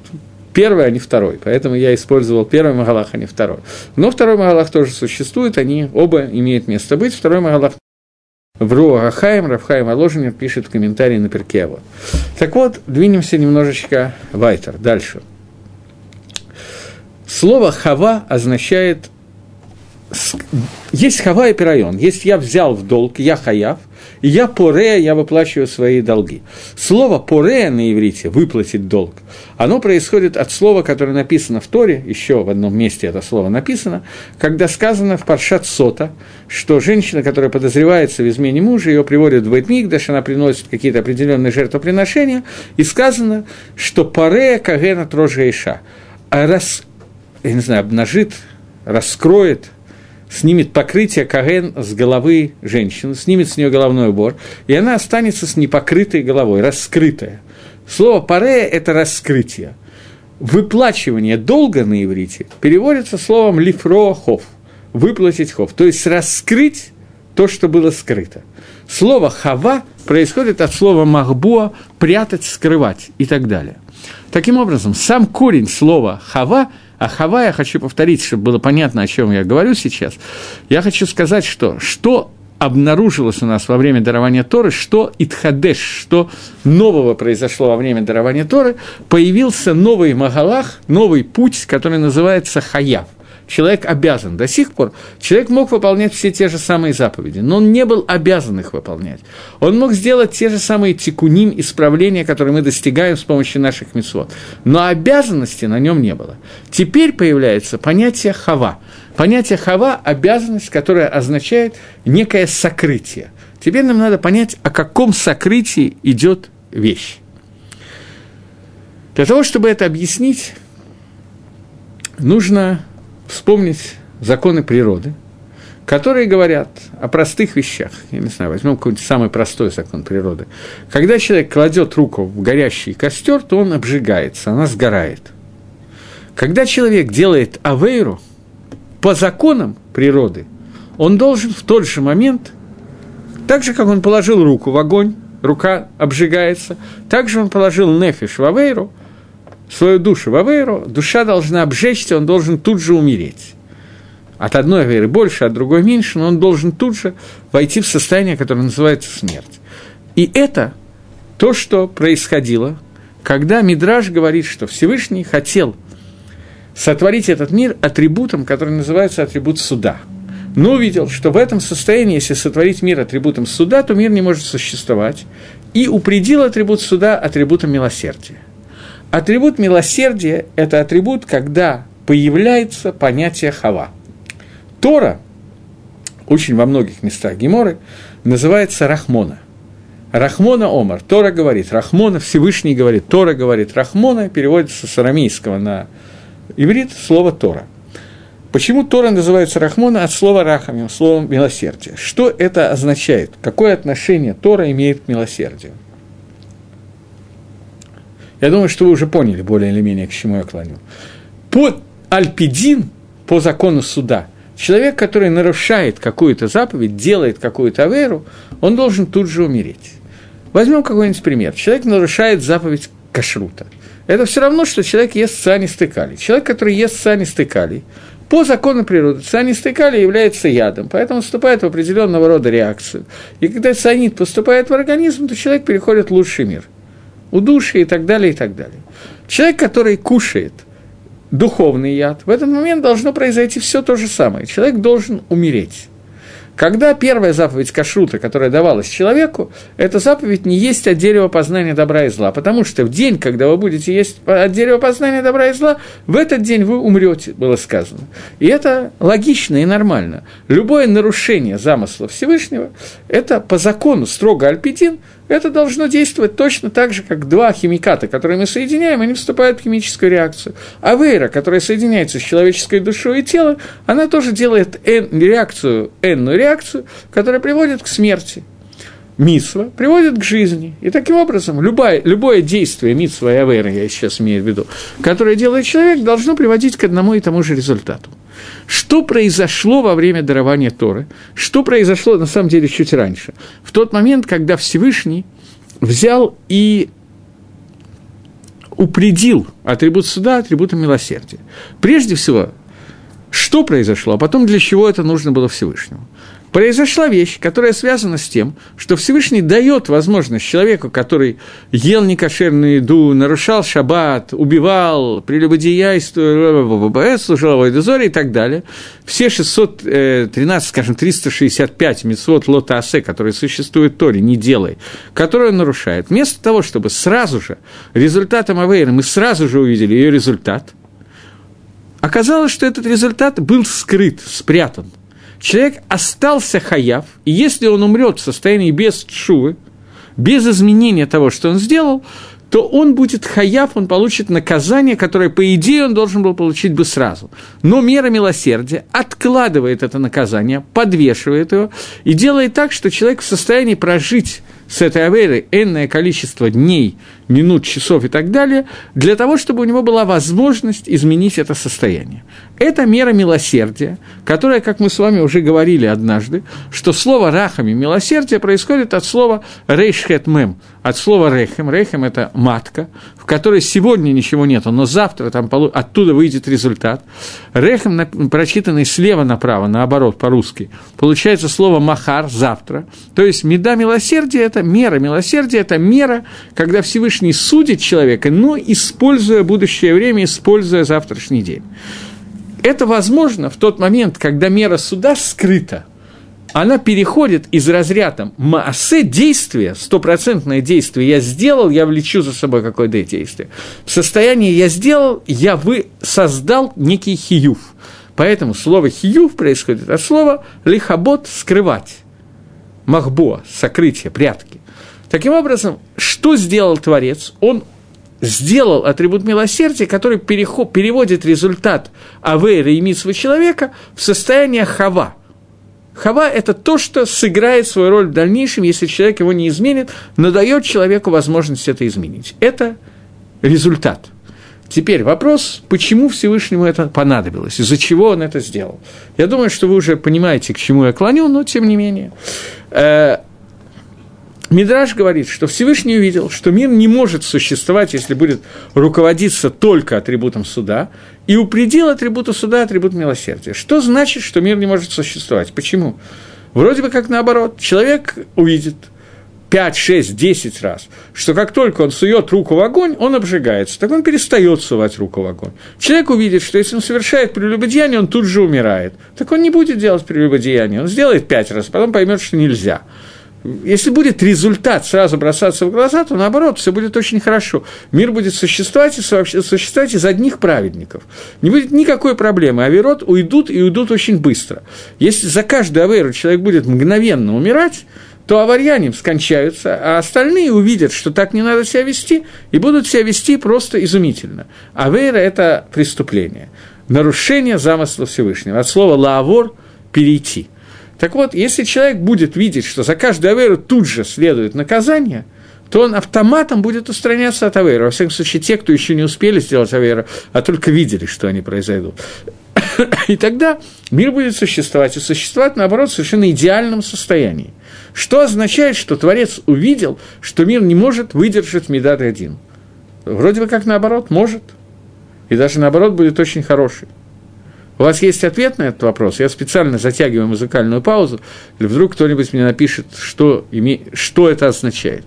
первый, а не второй, поэтому я использовал первый Магалах, а не второй. Но второй Магалах тоже существует, они оба имеют место быть. Второй Магалах в Руахаем, Рафхаем Аложенер пишет в комментарии на Перкево. Так вот, двинемся немножечко вайтер, дальше. Слово «хава» означает есть хава и пирайон. Есть я взял в долг, я хаяв, я поре, я выплачиваю свои долги. Слово поре на иврите, выплатить долг, оно происходит от слова, которое написано в Торе, еще в одном месте это слово написано, когда сказано в Паршат Сота, что женщина, которая подозревается в измене мужа, ее приводят в Бейтмигдаш, она приносит какие-то определенные жертвоприношения, и сказано, что поре кагена трожа иша, а раз, я не знаю, обнажит, раскроет – снимет покрытие Каген с головы женщины, снимет с нее головной убор, и она останется с непокрытой головой, раскрытая. Слово «парея» – это раскрытие. Выплачивание долга на иврите переводится словом «лифро хов» – выплатить хов, то есть раскрыть то, что было скрыто. Слово «хава» происходит от слова «махбуа» – прятать, скрывать и так далее. Таким образом, сам корень слова «хава» А хава я хочу повторить, чтобы было понятно, о чем я говорю сейчас. Я хочу сказать, что что обнаружилось у нас во время дарования Торы, что Итхадеш, что нового произошло во время дарования Торы, появился новый Магалах, новый путь, который называется Хаяв – человек обязан. До сих пор человек мог выполнять все те же самые заповеди, но он не был обязан их выполнять. Он мог сделать те же самые тикуним, исправления, которые мы достигаем с помощью наших мецвод. Но обязанности на нем не было. Теперь появляется понятие хава. Понятие хава – обязанность, которая означает некое сокрытие. Теперь нам надо понять, о каком сокрытии идет вещь. Для того, чтобы это объяснить, нужно вспомнить законы природы, которые говорят о простых вещах. Я не знаю, возьмем какой-нибудь самый простой закон природы. Когда человек кладет руку в горящий костер, то он обжигается, она сгорает. Когда человек делает авейру, по законам природы, он должен в тот же момент, так же, как он положил руку в огонь, рука обжигается, так же он положил нефиш в авейру, свою душу в Авейру, душа должна обжечься, он должен тут же умереть. От одной Авейры больше, от другой меньше, но он должен тут же войти в состояние, которое называется смерть. И это то, что происходило, когда Мидраж говорит, что Всевышний хотел сотворить этот мир атрибутом, который называется атрибут суда. Но увидел, что в этом состоянии, если сотворить мир атрибутом суда, то мир не может существовать, и упредил атрибут суда атрибутом милосердия. Атрибут милосердия – это атрибут, когда появляется понятие хава. Тора, очень во многих местах Геморы, называется Рахмона. Рахмона Омар. Тора говорит, Рахмона, Всевышний говорит, Тора говорит, Рахмона переводится с арамейского на иврит слово Тора. Почему Тора называется Рахмона от слова Рахамим, словом милосердие? Что это означает? Какое отношение Тора имеет к милосердию? Я думаю, что вы уже поняли более или менее, к чему я клоню. По альпидин, по закону суда, человек, который нарушает какую-то заповедь, делает какую-то веру, он должен тут же умереть. Возьмем какой-нибудь пример. Человек нарушает заповедь кашрута. Это все равно, что человек ест цианистый калий. Человек, который ест цианистый калий, по закону природы цианистый калий является ядом, поэтому вступает в определенного рода реакцию. И когда цианид поступает в организм, то человек переходит в лучший мир. Удушье и так далее, и так далее. Человек, который кушает духовный яд, в этот момент должно произойти все то же самое. Человек должен умереть. Когда первая заповедь кашрута, которая давалась человеку, эта заповедь не есть от дерева познания добра и зла, потому что в день, когда вы будете есть от дерева познания добра и зла, в этот день вы умрете, было сказано. И это логично и нормально. Любое нарушение замысла Всевышнего – это по закону строго альпидин – это должно действовать точно так же, как два химиката, которые мы соединяем, они вступают в химическую реакцию. А вейра, которая соединяется с человеческой душой и телом, она тоже делает N, реакцию, N-ную реакцию, которая приводит к смерти. Митсва приводит к жизни. И таким образом любое, любое действие Митсва и Авейра, я сейчас имею в виду, которое делает человек, должно приводить к одному и тому же результату. Что произошло во время дарования Торы? Что произошло, на самом деле, чуть раньше? В тот момент, когда Всевышний взял и упредил атрибут суда атрибутом милосердия. Прежде всего, что произошло, а потом для чего это нужно было Всевышнему произошла вещь, которая связана с тем, что Всевышний дает возможность человеку, который ел некошерную еду, нарушал шаббат, убивал, прелюбодеяйствовал, служил Вайдузоре и так далее, все 613, скажем, 365 митцвот лота асе, которые существуют в Торе, не делай, которые он нарушает, вместо того, чтобы сразу же результатом Авейра мы сразу же увидели ее результат, оказалось, что этот результат был скрыт, спрятан – человек остался хаяв, и если он умрет в состоянии без шувы, без изменения того, что он сделал, то он будет хаяв, он получит наказание, которое, по идее, он должен был получить бы сразу. Но мера милосердия откладывает это наказание, подвешивает его и делает так, что человек в состоянии прожить с этой аверой энное количество дней, минут, часов и так далее, для того, чтобы у него была возможность изменить это состояние. Это мера милосердия, которая, как мы с вами уже говорили однажды, что слово «рахами» милосердие происходит от слова «рейшхет мем», от слова «рехем». «Рехем» – это матка, в которой сегодня ничего нет, но завтра там оттуда выйдет результат. «Рехем», прочитанный слева направо, наоборот, по-русски, получается слово «махар» – «завтра». То есть меда милосердия – это мера милосердия, это мера, когда Всевышний судит человека, но используя будущее время, используя завтрашний день. Это возможно в тот момент, когда мера суда скрыта. Она переходит из разряда массы действия, стопроцентное действие я сделал, я влечу за собой какое-то действие. В состоянии я сделал, я вы создал некий хиюв. Поэтому слово хиюв происходит от слова лихабот – скрывать. Махбоа – сокрытие, прятки. Таким образом, что сделал Творец? Он сделал атрибут милосердия, который переход, переводит результат авейра и митсвы человека в состояние хава. Хава – это то, что сыграет свою роль в дальнейшем, если человек его не изменит, но дает человеку возможность это изменить. Это результат. Теперь вопрос, почему Всевышнему это понадобилось, из-за чего он это сделал. Я думаю, что вы уже понимаете, к чему я клоню, но тем не менее. Мидраж говорит, что Всевышний увидел, что мир не может существовать, если будет руководиться только атрибутом суда, и упредил атрибуту суда атрибут милосердия. Что значит, что мир не может существовать? Почему? Вроде бы как наоборот. Человек увидит 5, 6, 10 раз, что как только он сует руку в огонь, он обжигается, так он перестает сувать руку в огонь. Человек увидит, что если он совершает прелюбодеяние, он тут же умирает. Так он не будет делать прелюбодеяние, он сделает 5 раз, потом поймет, что нельзя. Если будет результат сразу бросаться в глаза, то наоборот, все будет очень хорошо. Мир будет существовать и существовать из одних праведников. Не будет никакой проблемы. Аверот уйдут и уйдут очень быстро. Если за каждую аверу человек будет мгновенно умирать, то аварьяне скончаются, а остальные увидят, что так не надо себя вести, и будут себя вести просто изумительно. Авейра – это преступление, нарушение замысла Всевышнего. От слова «лаавор» – «перейти». Так вот, если человек будет видеть, что за каждую аверу тут же следует наказание, то он автоматом будет устраняться от аверы. Во всяком случае, те, кто еще не успели сделать аверу, а только видели, что они произойдут. [coughs] И тогда мир будет существовать, и существовать, наоборот, в совершенно идеальном состоянии. Что означает, что Творец увидел, что мир не может выдержать Медад один. Вроде бы как наоборот, может. И даже наоборот будет очень хороший. У вас есть ответ на этот вопрос? Я специально затягиваю музыкальную паузу, или вдруг кто-нибудь мне напишет, что, име... что это означает.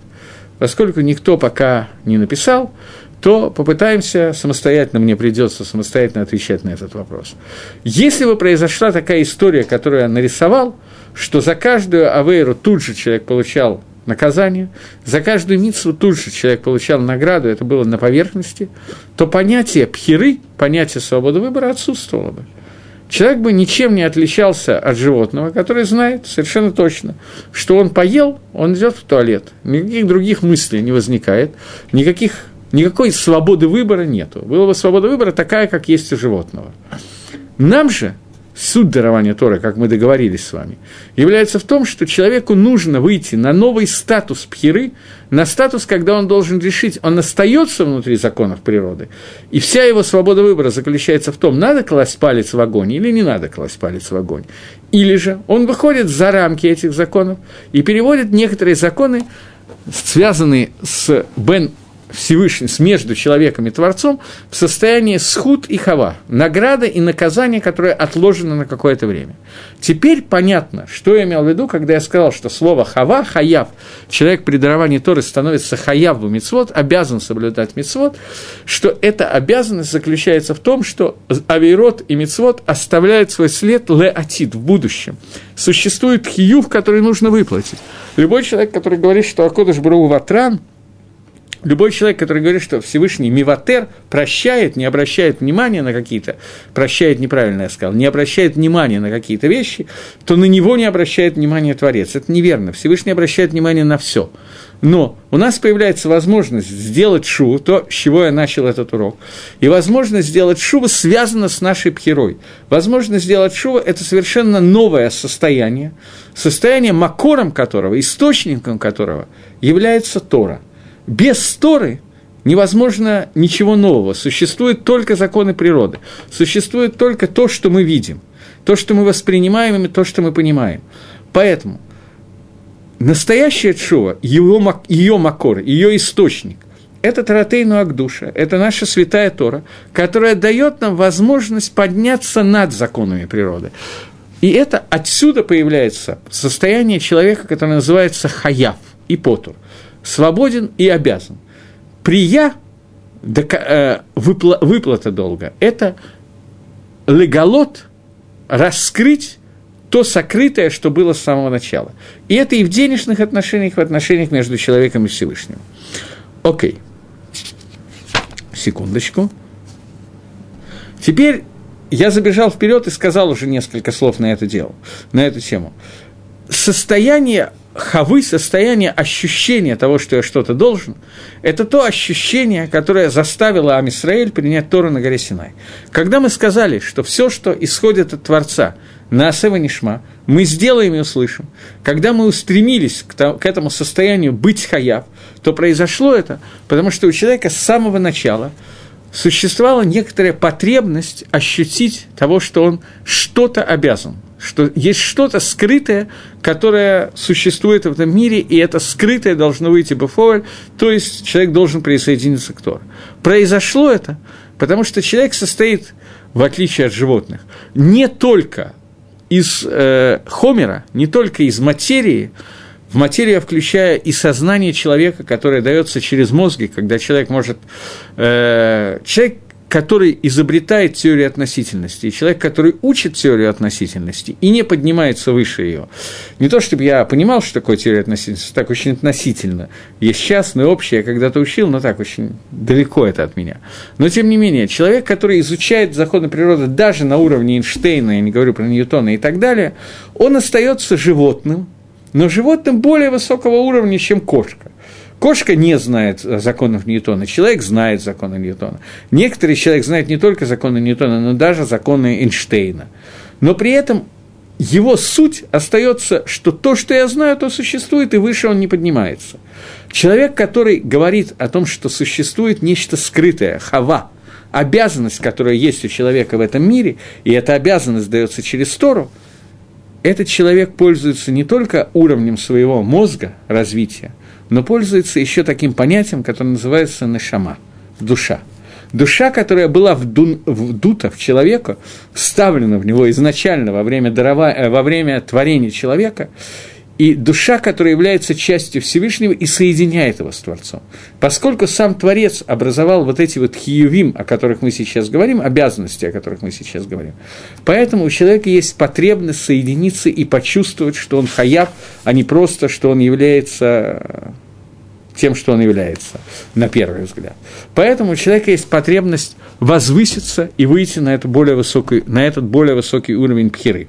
Поскольку никто пока не написал, то попытаемся самостоятельно, мне придется самостоятельно отвечать на этот вопрос. Если бы произошла такая история, которую я нарисовал, что за каждую авейру тут же человек получал наказание, за каждую митсу тут же человек получал награду, это было на поверхности, то понятие пхиры, понятие свободы выбора отсутствовало бы. Человек бы ничем не отличался от животного, который знает совершенно точно, что он поел, он идет в туалет. Никаких других мыслей не возникает, никаких, никакой свободы выбора нету. Была бы свобода выбора такая, как есть у животного. Нам же суть дарования Торы, как мы договорились с вами, является в том, что человеку нужно выйти на новый статус пхиры, на статус, когда он должен решить, он остается внутри законов природы, и вся его свобода выбора заключается в том, надо класть палец в огонь или не надо класть палец в огонь. Или же он выходит за рамки этих законов и переводит некоторые законы, связанные с Бен Всевышний, между человеком и Творцом, в состоянии схуд и хава, награда и наказание, которое отложено на какое-то время. Теперь понятно, что я имел в виду, когда я сказал, что слово хава, хаяв, человек при даровании Торы становится хаяв в мицвод, обязан соблюдать мицвод, что эта обязанность заключается в том, что авейрот и мицвод оставляют свой след леатид в будущем. Существует хиюв, который нужно выплатить. Любой человек, который говорит, что Акодыш Бру Ватран – любой человек, который говорит, что Всевышний Миватер прощает, не обращает внимания на какие-то, прощает неправильно я сказал, не обращает внимания на какие-то вещи, то на него не обращает внимания Творец. Это неверно. Всевышний обращает внимание на все. Но у нас появляется возможность сделать шуву, то, с чего я начал этот урок. И возможность сделать шуву связана с нашей пхерой. Возможность сделать шуву – это совершенно новое состояние, состояние макором которого, источником которого является Тора – без Торы невозможно ничего нового. Существуют только законы природы. Существует только то, что мы видим. То, что мы воспринимаем, и то, что мы понимаем. Поэтому настоящая чува, его, ее макор, ее источник, это Таратейну Агдуша, это наша святая Тора, которая дает нам возможность подняться над законами природы. И это отсюда появляется состояние человека, которое называется хаяв и потур свободен и обязан. Прия, э, выплата долга, это леголот, раскрыть то сокрытое, что было с самого начала. И это и в денежных отношениях, в отношениях между человеком и Всевышним. Окей. Секундочку. Теперь я забежал вперед и сказал уже несколько слов на это дело, на эту тему. Состояние хавы, состояние ощущения того, что я что-то должен, это то ощущение, которое заставило Амисраэль принять Тору на горе Синай. Когда мы сказали, что все, что исходит от Творца, на Асева Нишма, мы сделаем и услышим. Когда мы устремились к, к этому состоянию быть хаяв, то произошло это, потому что у человека с самого начала существовала некоторая потребность ощутить того, что он что-то обязан что есть что-то скрытое, которое существует в этом мире, и это скрытое должно выйти бефоваль, то есть человек должен присоединиться к Тору. Произошло это, потому что человек состоит, в отличие от животных, не только из э, хомера, не только из материи, в материю включая и сознание человека, которое дается через мозги, когда человек может... Э, человек который изобретает теорию относительности, и человек, который учит теорию относительности и не поднимается выше ее. Не то, чтобы я понимал, что такое теория относительности, так очень относительно. Есть частное, общее, я когда-то учил, но так очень далеко это от меня. Но, тем не менее, человек, который изучает законы природы даже на уровне Эйнштейна, я не говорю про Ньютона и так далее, он остается животным, но животным более высокого уровня, чем кошка. Кошка не знает законов Ньютона, человек знает законы Ньютона. Некоторый человек знает не только законы Ньютона, но даже законы Эйнштейна. Но при этом его суть остается, что то, что я знаю, то существует, и выше он не поднимается. Человек, который говорит о том, что существует нечто скрытое, хава, обязанность, которая есть у человека в этом мире, и эта обязанность дается через Тору, этот человек пользуется не только уровнем своего мозга, развития, но пользуется еще таким понятием, которое называется нашама, душа. Душа, которая была вду, вдута в человека, вставлена в него изначально во время, дарова, э, во время творения человека, и душа, которая является частью Всевышнего и соединяет его с Творцом. Поскольку сам Творец образовал вот эти вот хиювим, о которых мы сейчас говорим, обязанности, о которых мы сейчас говорим, поэтому у человека есть потребность соединиться и почувствовать, что он хаяв, а не просто, что он является тем, что он является, на первый взгляд. Поэтому у человека есть потребность возвыситься и выйти на, эту более высокий, на этот более высокий уровень пхиры.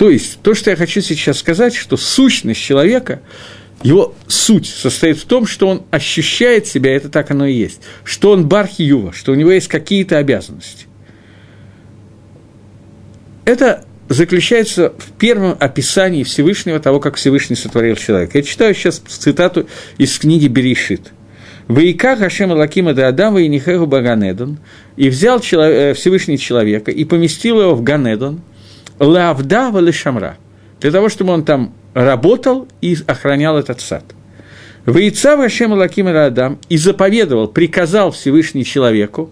То есть, то, что я хочу сейчас сказать, что сущность человека, его суть состоит в том, что он ощущает себя, это так оно и есть, что он бархиюва, что у него есть какие-то обязанности. Это заключается в первом описании Всевышнего, того, как Всевышний сотворил человека. Я читаю сейчас цитату из книги Берешит. «Ваика Хашем Лакима да Адама и Нихеху Баганедон, и взял человек, Всевышний человека и поместил его в Ганедон, Лавда Валишамра, для того, чтобы он там работал и охранял этот сад. Ваица Хашем Лакима да Адам и заповедовал, приказал Всевышний человеку,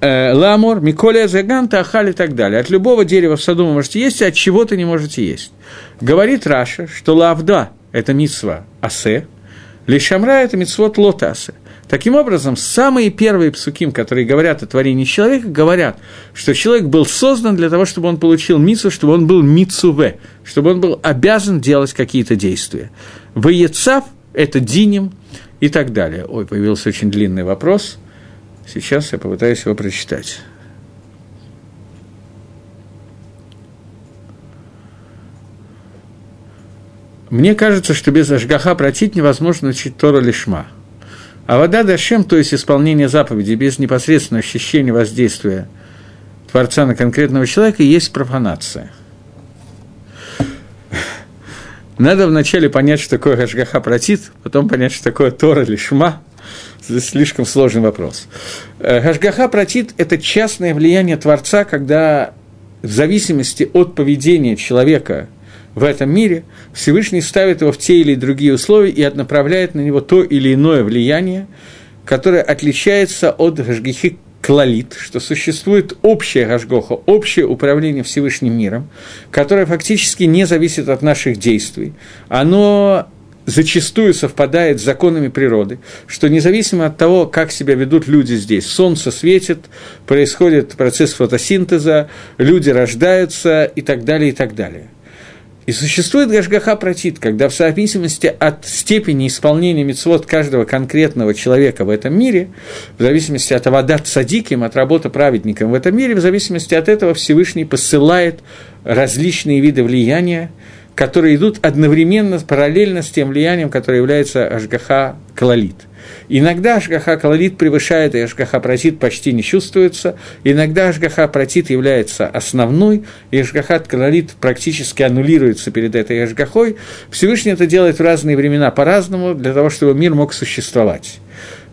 Э, ламор, Миколя Заганта, Ахаль и так далее. От любого дерева в саду вы можете есть, а от чего-то не можете есть. Говорит Раша, что лавда – это митсва асе, лишамра – это митсвот лотасе. Таким образом, самые первые псуким, которые говорят о творении человека, говорят, что человек был создан для того, чтобы он получил митсу, чтобы он был митсуве, чтобы он был обязан делать какие-то действия. Ваецав – это диним и так далее. Ой, появился очень длинный вопрос – Сейчас я попытаюсь его прочитать. Мне кажется, что без Ашгаха протить невозможно учить Тора лишма. А вода Дашем, то есть исполнение заповеди без непосредственного ощущения воздействия Творца на конкретного человека, есть профанация. Надо вначале понять, что такое Ашгаха протит, потом понять, что такое Тора лишма, Здесь слишком сложный вопрос. Хашгаха протит – это частное влияние Творца, когда в зависимости от поведения человека в этом мире Всевышний ставит его в те или другие условия и направляет на него то или иное влияние, которое отличается от Гашгихи клалит, что существует общая Гашгоха, общее управление Всевышним миром, которое фактически не зависит от наших действий. Оно зачастую совпадает с законами природы, что независимо от того, как себя ведут люди здесь, солнце светит, происходит процесс фотосинтеза, люди рождаются и так далее, и так далее. И существует Гашгаха протит, когда в зависимости от степени исполнения мецвод каждого конкретного человека в этом мире, в зависимости от авадат садиким, от работы праведником в этом мире, в зависимости от этого Всевышний посылает различные виды влияния, которые идут одновременно, параллельно с тем влиянием, которое является Ашгаха Калалит. Иногда Ашгаха Калалит превышает, и Ашгаха Протит почти не чувствуется. Иногда Ашгаха Протит является основной, и Ашгаха Калалит практически аннулируется перед этой Ашгахой. Всевышний это делает в разные времена по-разному, для того, чтобы мир мог существовать.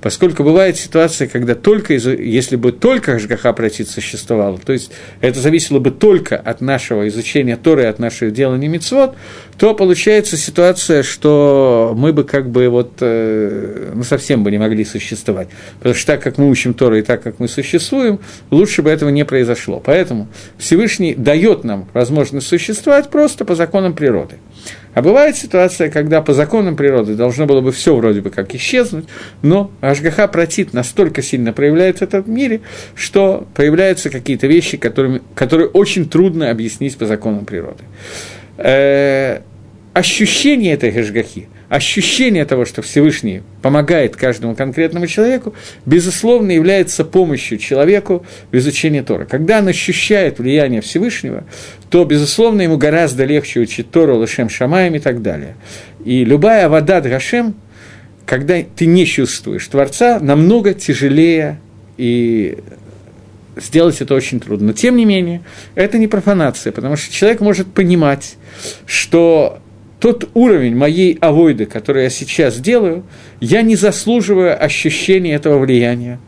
Поскольку бывает ситуация, когда только, если бы только Ашгаха протит существовало, то есть это зависело бы только от нашего изучения Торы, от нашего делания мицвод, то получается ситуация, что мы бы как бы вот э, ну, совсем бы не могли существовать. Потому что так как мы учим Тору и так как мы существуем, лучше бы этого не произошло. Поэтому Всевышний дает нам возможность существовать просто по законам природы. А бывает ситуация, когда по законам природы должно было бы все вроде бы как исчезнуть, но Ашгаха протит настолько сильно проявляется в этом мире, что появляются какие-то вещи, которыми, которые очень трудно объяснить по законам природы. Э, ощущение этой Ашгахи – ощущение того, что Всевышний помогает каждому конкретному человеку, безусловно, является помощью человеку в изучении Тора. Когда он ощущает влияние Всевышнего, то, безусловно, ему гораздо легче учить Тору, Лашем Шамаем и так далее. И любая вода Гашем, когда ты не чувствуешь Творца, намного тяжелее и сделать это очень трудно. Но, тем не менее, это не профанация, потому что человек может понимать, что тот уровень моей авойды, который я сейчас делаю, я не заслуживаю ощущения этого влияния.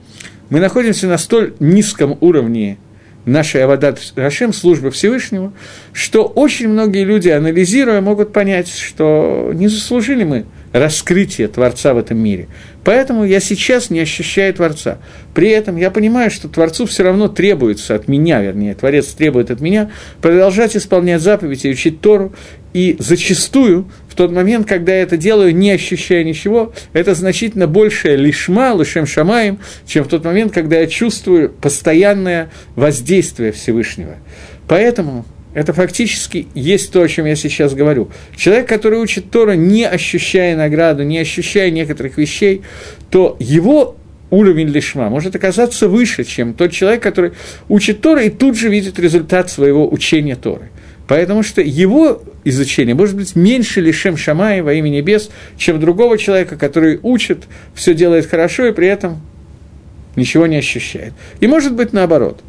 Мы находимся на столь низком уровне нашей Авадат Рашем, службы Всевышнего, что очень многие люди, анализируя, могут понять, что не заслужили мы раскрытие Творца в этом мире. Поэтому я сейчас не ощущаю Творца. При этом я понимаю, что Творцу все равно требуется от меня, вернее, Творец требует от меня продолжать исполнять заповеди и учить Тору. И зачастую, в тот момент, когда я это делаю, не ощущая ничего, это значительно большее лишма, лишем шамаем, чем в тот момент, когда я чувствую постоянное воздействие Всевышнего. Поэтому это фактически есть то, о чем я сейчас говорю. Человек, который учит Тора, не ощущая награду, не ощущая некоторых вещей, то его уровень лишма может оказаться выше, чем тот человек, который учит Тора и тут же видит результат своего учения Торы. Потому что его изучение может быть меньше лишем Шамая во имя небес, чем другого человека, который учит, все делает хорошо и при этом ничего не ощущает. И может быть наоборот.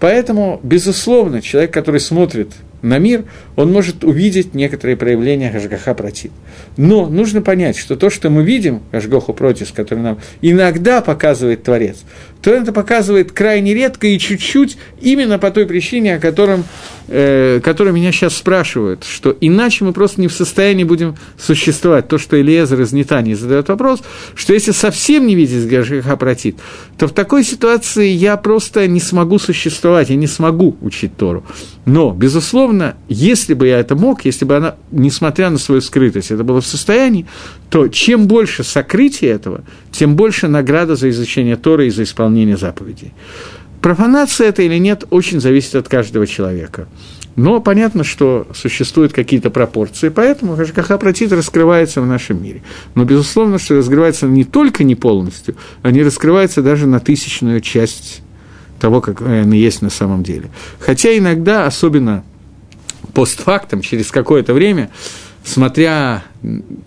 Поэтому, безусловно, человек, который смотрит на мир, он может увидеть некоторые проявления Гашгаха против. Но нужно понять, что то, что мы видим, Гашгоху против, который нам иногда показывает Творец, то это показывает крайне редко и чуть-чуть именно по той причине, о котором, э, которой меня сейчас спрашивают, что иначе мы просто не в состоянии будем существовать. То, что Элиезер из Нетании задает вопрос, что если совсем не видеть Гашгаха против, то в такой ситуации я просто не смогу существовать, я не смогу учить Тору. Но, безусловно, если бы я это мог, если бы она, несмотря на свою скрытость, это было в состоянии, то чем больше сокрытия этого, тем больше награда за изучение Торы и за исполнение заповедей. Профанация это или нет, очень зависит от каждого человека. Но понятно, что существуют какие-то пропорции, поэтому Хашкаха-протит раскрывается в нашем мире. Но, безусловно, что раскрывается не только не полностью, а не раскрывается даже на тысячную часть того, как она есть на самом деле. Хотя иногда, особенно постфактом, через какое-то время, смотря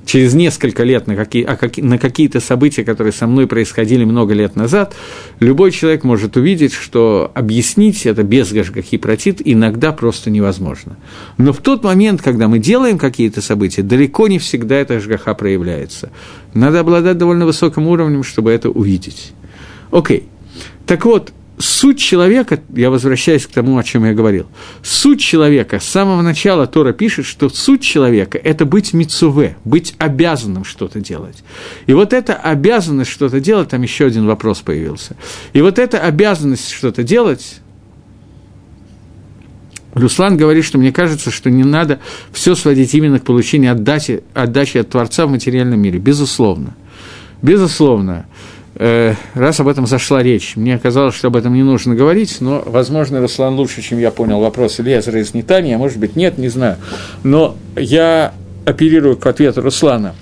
через несколько лет на, какие, а какие, на какие-то события, которые со мной происходили много лет назад, любой человек может увидеть, что объяснить это без гашгахи протит иногда просто невозможно. Но в тот момент, когда мы делаем какие-то события, далеко не всегда эта гашгаха проявляется. Надо обладать довольно высоким уровнем, чтобы это увидеть. Окей. Так вот, суть человека, я возвращаюсь к тому, о чем я говорил, суть человека, с самого начала Тора пишет, что суть человека – это быть мицуве, быть обязанным что-то делать. И вот эта обязанность что-то делать, там еще один вопрос появился, и вот эта обязанность что-то делать, Руслан говорит, что мне кажется, что не надо все сводить именно к получению отдачи, отдачи от Творца в материальном мире. Безусловно. Безусловно. Э, раз об этом зашла речь. Мне казалось, что об этом не нужно говорить, но, возможно, Руслан лучше, чем я понял вопрос Ильязера из Нетания, а может быть, нет, не знаю. Но я оперирую к ответу Руслана.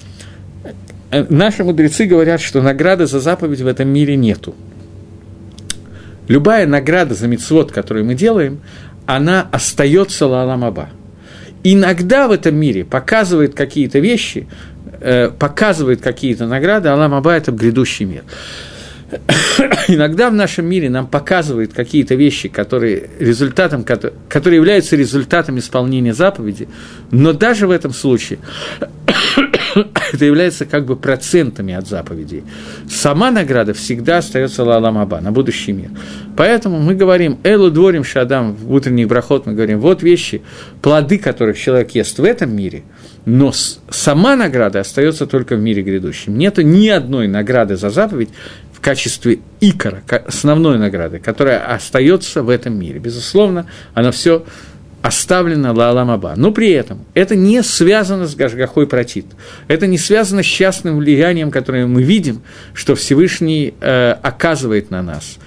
Э, наши мудрецы говорят, что награды за заповедь в этом мире нету. Любая награда за мицвод, которую мы делаем, она остается лаламаба. Иногда в этом мире показывает какие-то вещи, э, показывает какие-то награды, Аллах Аба – это грядущий мир. [coughs] Иногда в нашем мире нам показывают какие-то вещи, которые, результатом, которые являются результатом исполнения заповеди, но даже в этом случае [coughs] это является как бы процентами от заповедей. Сама награда всегда остается Лалам Аба, на будущий мир. Поэтому мы говорим, Элу дворим шадам, в утренних брахот мы говорим, вот вещи, плоды которых человек ест в этом мире – но сама награда остается только в мире грядущем. Нет ни одной награды за заповедь в качестве икора, основной награды, которая остается в этом мире. Безусловно, она все оставлена Лалам Аба. Но при этом это не связано с Гашгахой Протит. Это не связано с частным влиянием, которое мы видим, что Всевышний э, оказывает на нас.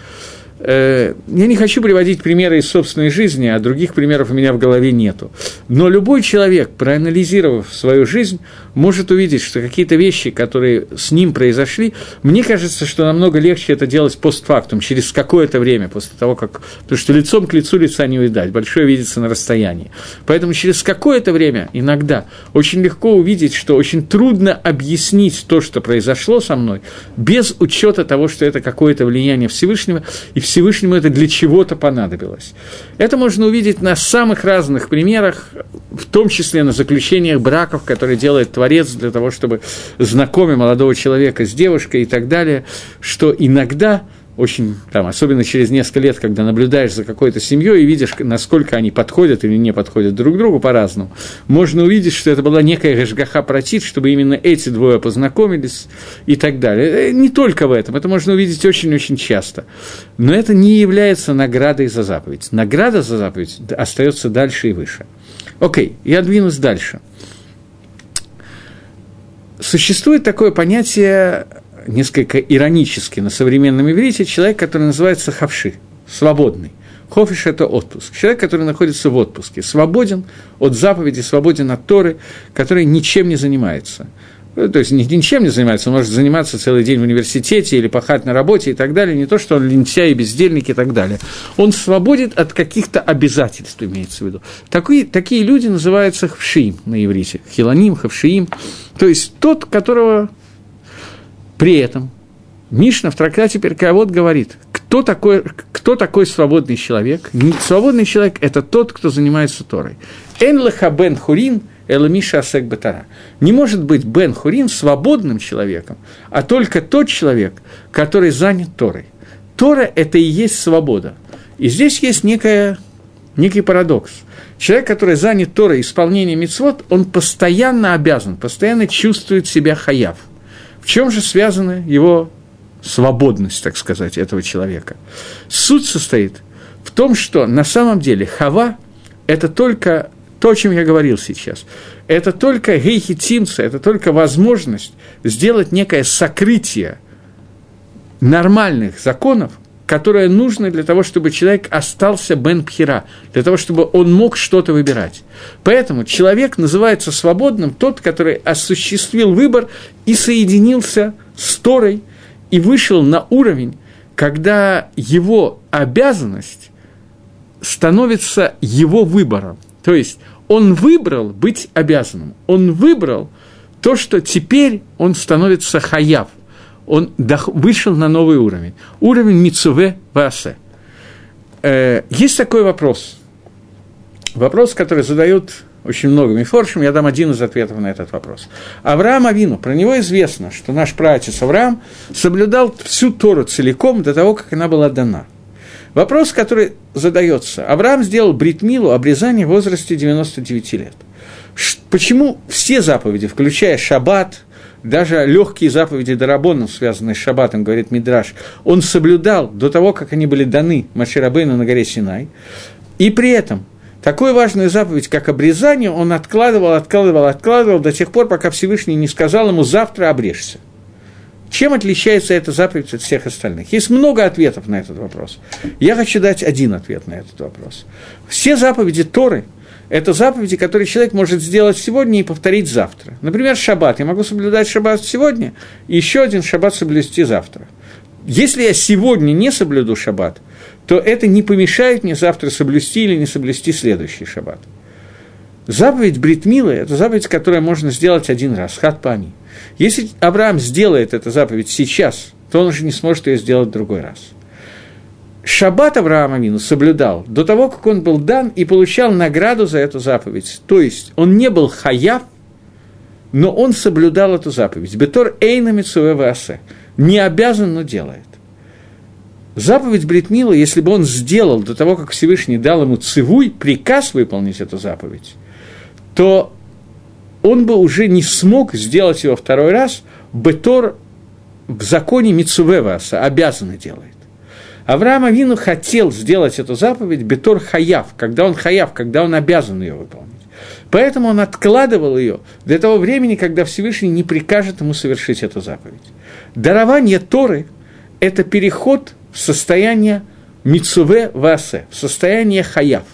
Э, я не хочу приводить примеры из собственной жизни, а других примеров у меня в голове нету. Но любой человек, проанализировав свою жизнь, может увидеть, что какие-то вещи, которые с ним произошли, мне кажется, что намного легче это делать постфактум, через какое-то время, после того, как... Потому что лицом к лицу лица не увидать, большое видится на расстоянии. Поэтому через какое-то время, иногда, очень легко увидеть, что очень трудно объяснить то, что произошло со мной, без учета того, что это какое-то влияние Всевышнего, и Всевышнему это для чего-то понадобилось. Это можно увидеть на самых разных примерах, в том числе на заключениях браков, которые делает Творец для того, чтобы знакомить молодого человека с девушкой и так далее, что иногда очень, там, особенно через несколько лет, когда наблюдаешь за какой-то семьей и видишь, насколько они подходят или не подходят друг другу по-разному, можно увидеть, что это была некая гашгаха протит, чтобы именно эти двое познакомились и так далее. Э, не только в этом, это можно увидеть очень-очень часто. Но это не является наградой за заповедь. Награда за заповедь остается дальше и выше. Окей, я двинусь дальше. Существует такое понятие несколько иронически на современном иврите человек, который называется хавши, свободный. Хофиш – это отпуск. Человек, который находится в отпуске, свободен от заповеди, свободен от Торы, который ничем не занимается. Ну, то есть ничем не занимается, он может заниматься целый день в университете или пахать на работе и так далее, не то, что он лентяй, бездельник и так далее. Он свободен от каких-то обязательств, имеется в виду. Такие, такие люди называются хавшиим на иврите, хиланим, хавшиим, то есть тот, которого при этом Мишна в трактате Перкавод говорит, кто такой, кто такой свободный человек? Свободный человек – это тот, кто занимается Торой. Эн леха бен хурин эламиша асек бетара. Не может быть бен хурин свободным человеком, а только тот человек, который занят Торой. Тора – это и есть свобода. И здесь есть некая, некий парадокс. Человек, который занят Торой исполнением мицвод, он постоянно обязан, постоянно чувствует себя хаяв – в чем же связана его свободность, так сказать, этого человека? Суть состоит в том, что на самом деле хава – это только то, о чем я говорил сейчас. Это только гейхитимца, это только возможность сделать некое сокрытие нормальных законов, которое нужно для того, чтобы человек остался бен пхера, для того, чтобы он мог что-то выбирать. Поэтому человек называется свободным тот, который осуществил выбор и соединился с Торой и вышел на уровень, когда его обязанность становится его выбором. То есть он выбрал быть обязанным, он выбрал то, что теперь он становится хаяв, он вышел на новый уровень. Уровень Мицуве Васе. Э, есть такой вопрос. Вопрос, который задают очень много мифоршим, я дам один из ответов на этот вопрос. Авраам Авину, про него известно, что наш праотец Авраам соблюдал всю Тору целиком до того, как она была дана. Вопрос, который задается. Авраам сделал бритмилу обрезание в возрасте 99 лет. Почему все заповеди, включая шаббат, даже легкие заповеди Дарабоном, связанные с Шаббатом, говорит Мидраш, он соблюдал до того, как они были даны Маширабейну на горе Синай. И при этом такую важную заповедь, как обрезание, он откладывал, откладывал, откладывал до тех пор, пока Всевышний не сказал ему «завтра обрежься». Чем отличается эта заповедь от всех остальных? Есть много ответов на этот вопрос. Я хочу дать один ответ на этот вопрос. Все заповеди Торы – это заповеди, которые человек может сделать сегодня и повторить завтра. Например, шаббат. Я могу соблюдать шаббат сегодня, и еще один шаббат соблюсти завтра. Если я сегодня не соблюду шаббат, то это не помешает мне завтра соблюсти или не соблюсти следующий шаббат. Заповедь Бритмилы – это заповедь, которую можно сделать один раз, хат пани. Если Авраам сделает эту заповедь сейчас, то он уже не сможет ее сделать другой раз – Шаббат Авраама Мину соблюдал до того, как он был дан и получал награду за эту заповедь. То есть он не был хаяв, но он соблюдал эту заповедь. Бетор эйна митсуэвасе. Не обязан, но делает. Заповедь Бритмила, если бы он сделал до того, как Всевышний дал ему цивуй, приказ выполнить эту заповедь, то он бы уже не смог сделать его второй раз, Бетор в законе Мицувеваса обязанно делает. Авраам Авину хотел сделать эту заповедь Бетор Хаяв, когда он Хаяв, когда он обязан ее выполнить. Поэтому он откладывал ее до того времени, когда Всевышний не прикажет ему совершить эту заповедь. Дарование Торы – это переход в состояние Мицуве Васе, в состояние Хаяв.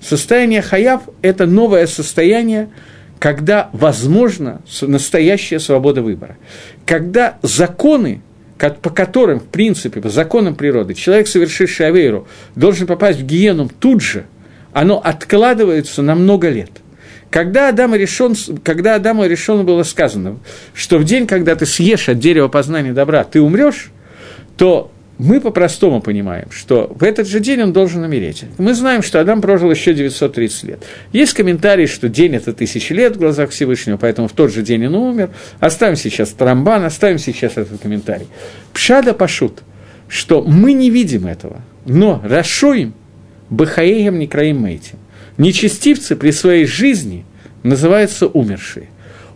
Состояние Хаяв – это новое состояние, когда возможна настоящая свобода выбора. Когда законы по которым, в принципе, по законам природы, человек, совершивший авейру, должен попасть в гиену тут же, оно откладывается на много лет. Когда Адаму, решен, когда Адаму решено было сказано, что в день, когда ты съешь от дерева познания добра, ты умрешь, то мы по-простому понимаем, что в этот же день он должен умереть. Мы знаем, что Адам прожил еще 930 лет. Есть комментарий, что день – это тысячи лет в глазах Всевышнего, поэтому в тот же день он умер. Оставим сейчас Тарамбан, оставим сейчас этот комментарий. Пшада пашут, что мы не видим этого, но расшуем, бахаеем не краим этим. Нечестивцы при своей жизни называются умершие.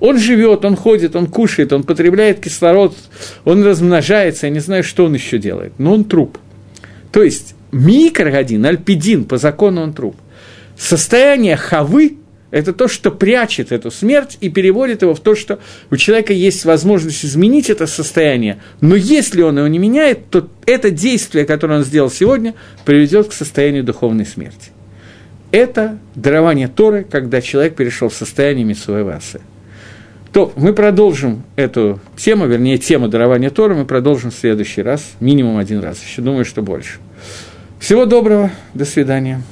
Он живет, он ходит, он кушает, он потребляет кислород, он размножается, я не знаю, что он еще делает, но он труп. То есть микрогодин, альпидин, по закону он труп. Состояние хавы – это то, что прячет эту смерть и переводит его в то, что у человека есть возможность изменить это состояние, но если он его не меняет, то это действие, которое он сделал сегодня, приведет к состоянию духовной смерти. Это дарование Торы, когда человек перешел в состояние Митсуэ Васы. То мы продолжим эту тему, вернее, тему дарования Тора мы продолжим в следующий раз, минимум один раз, еще думаю, что больше. Всего доброго, до свидания.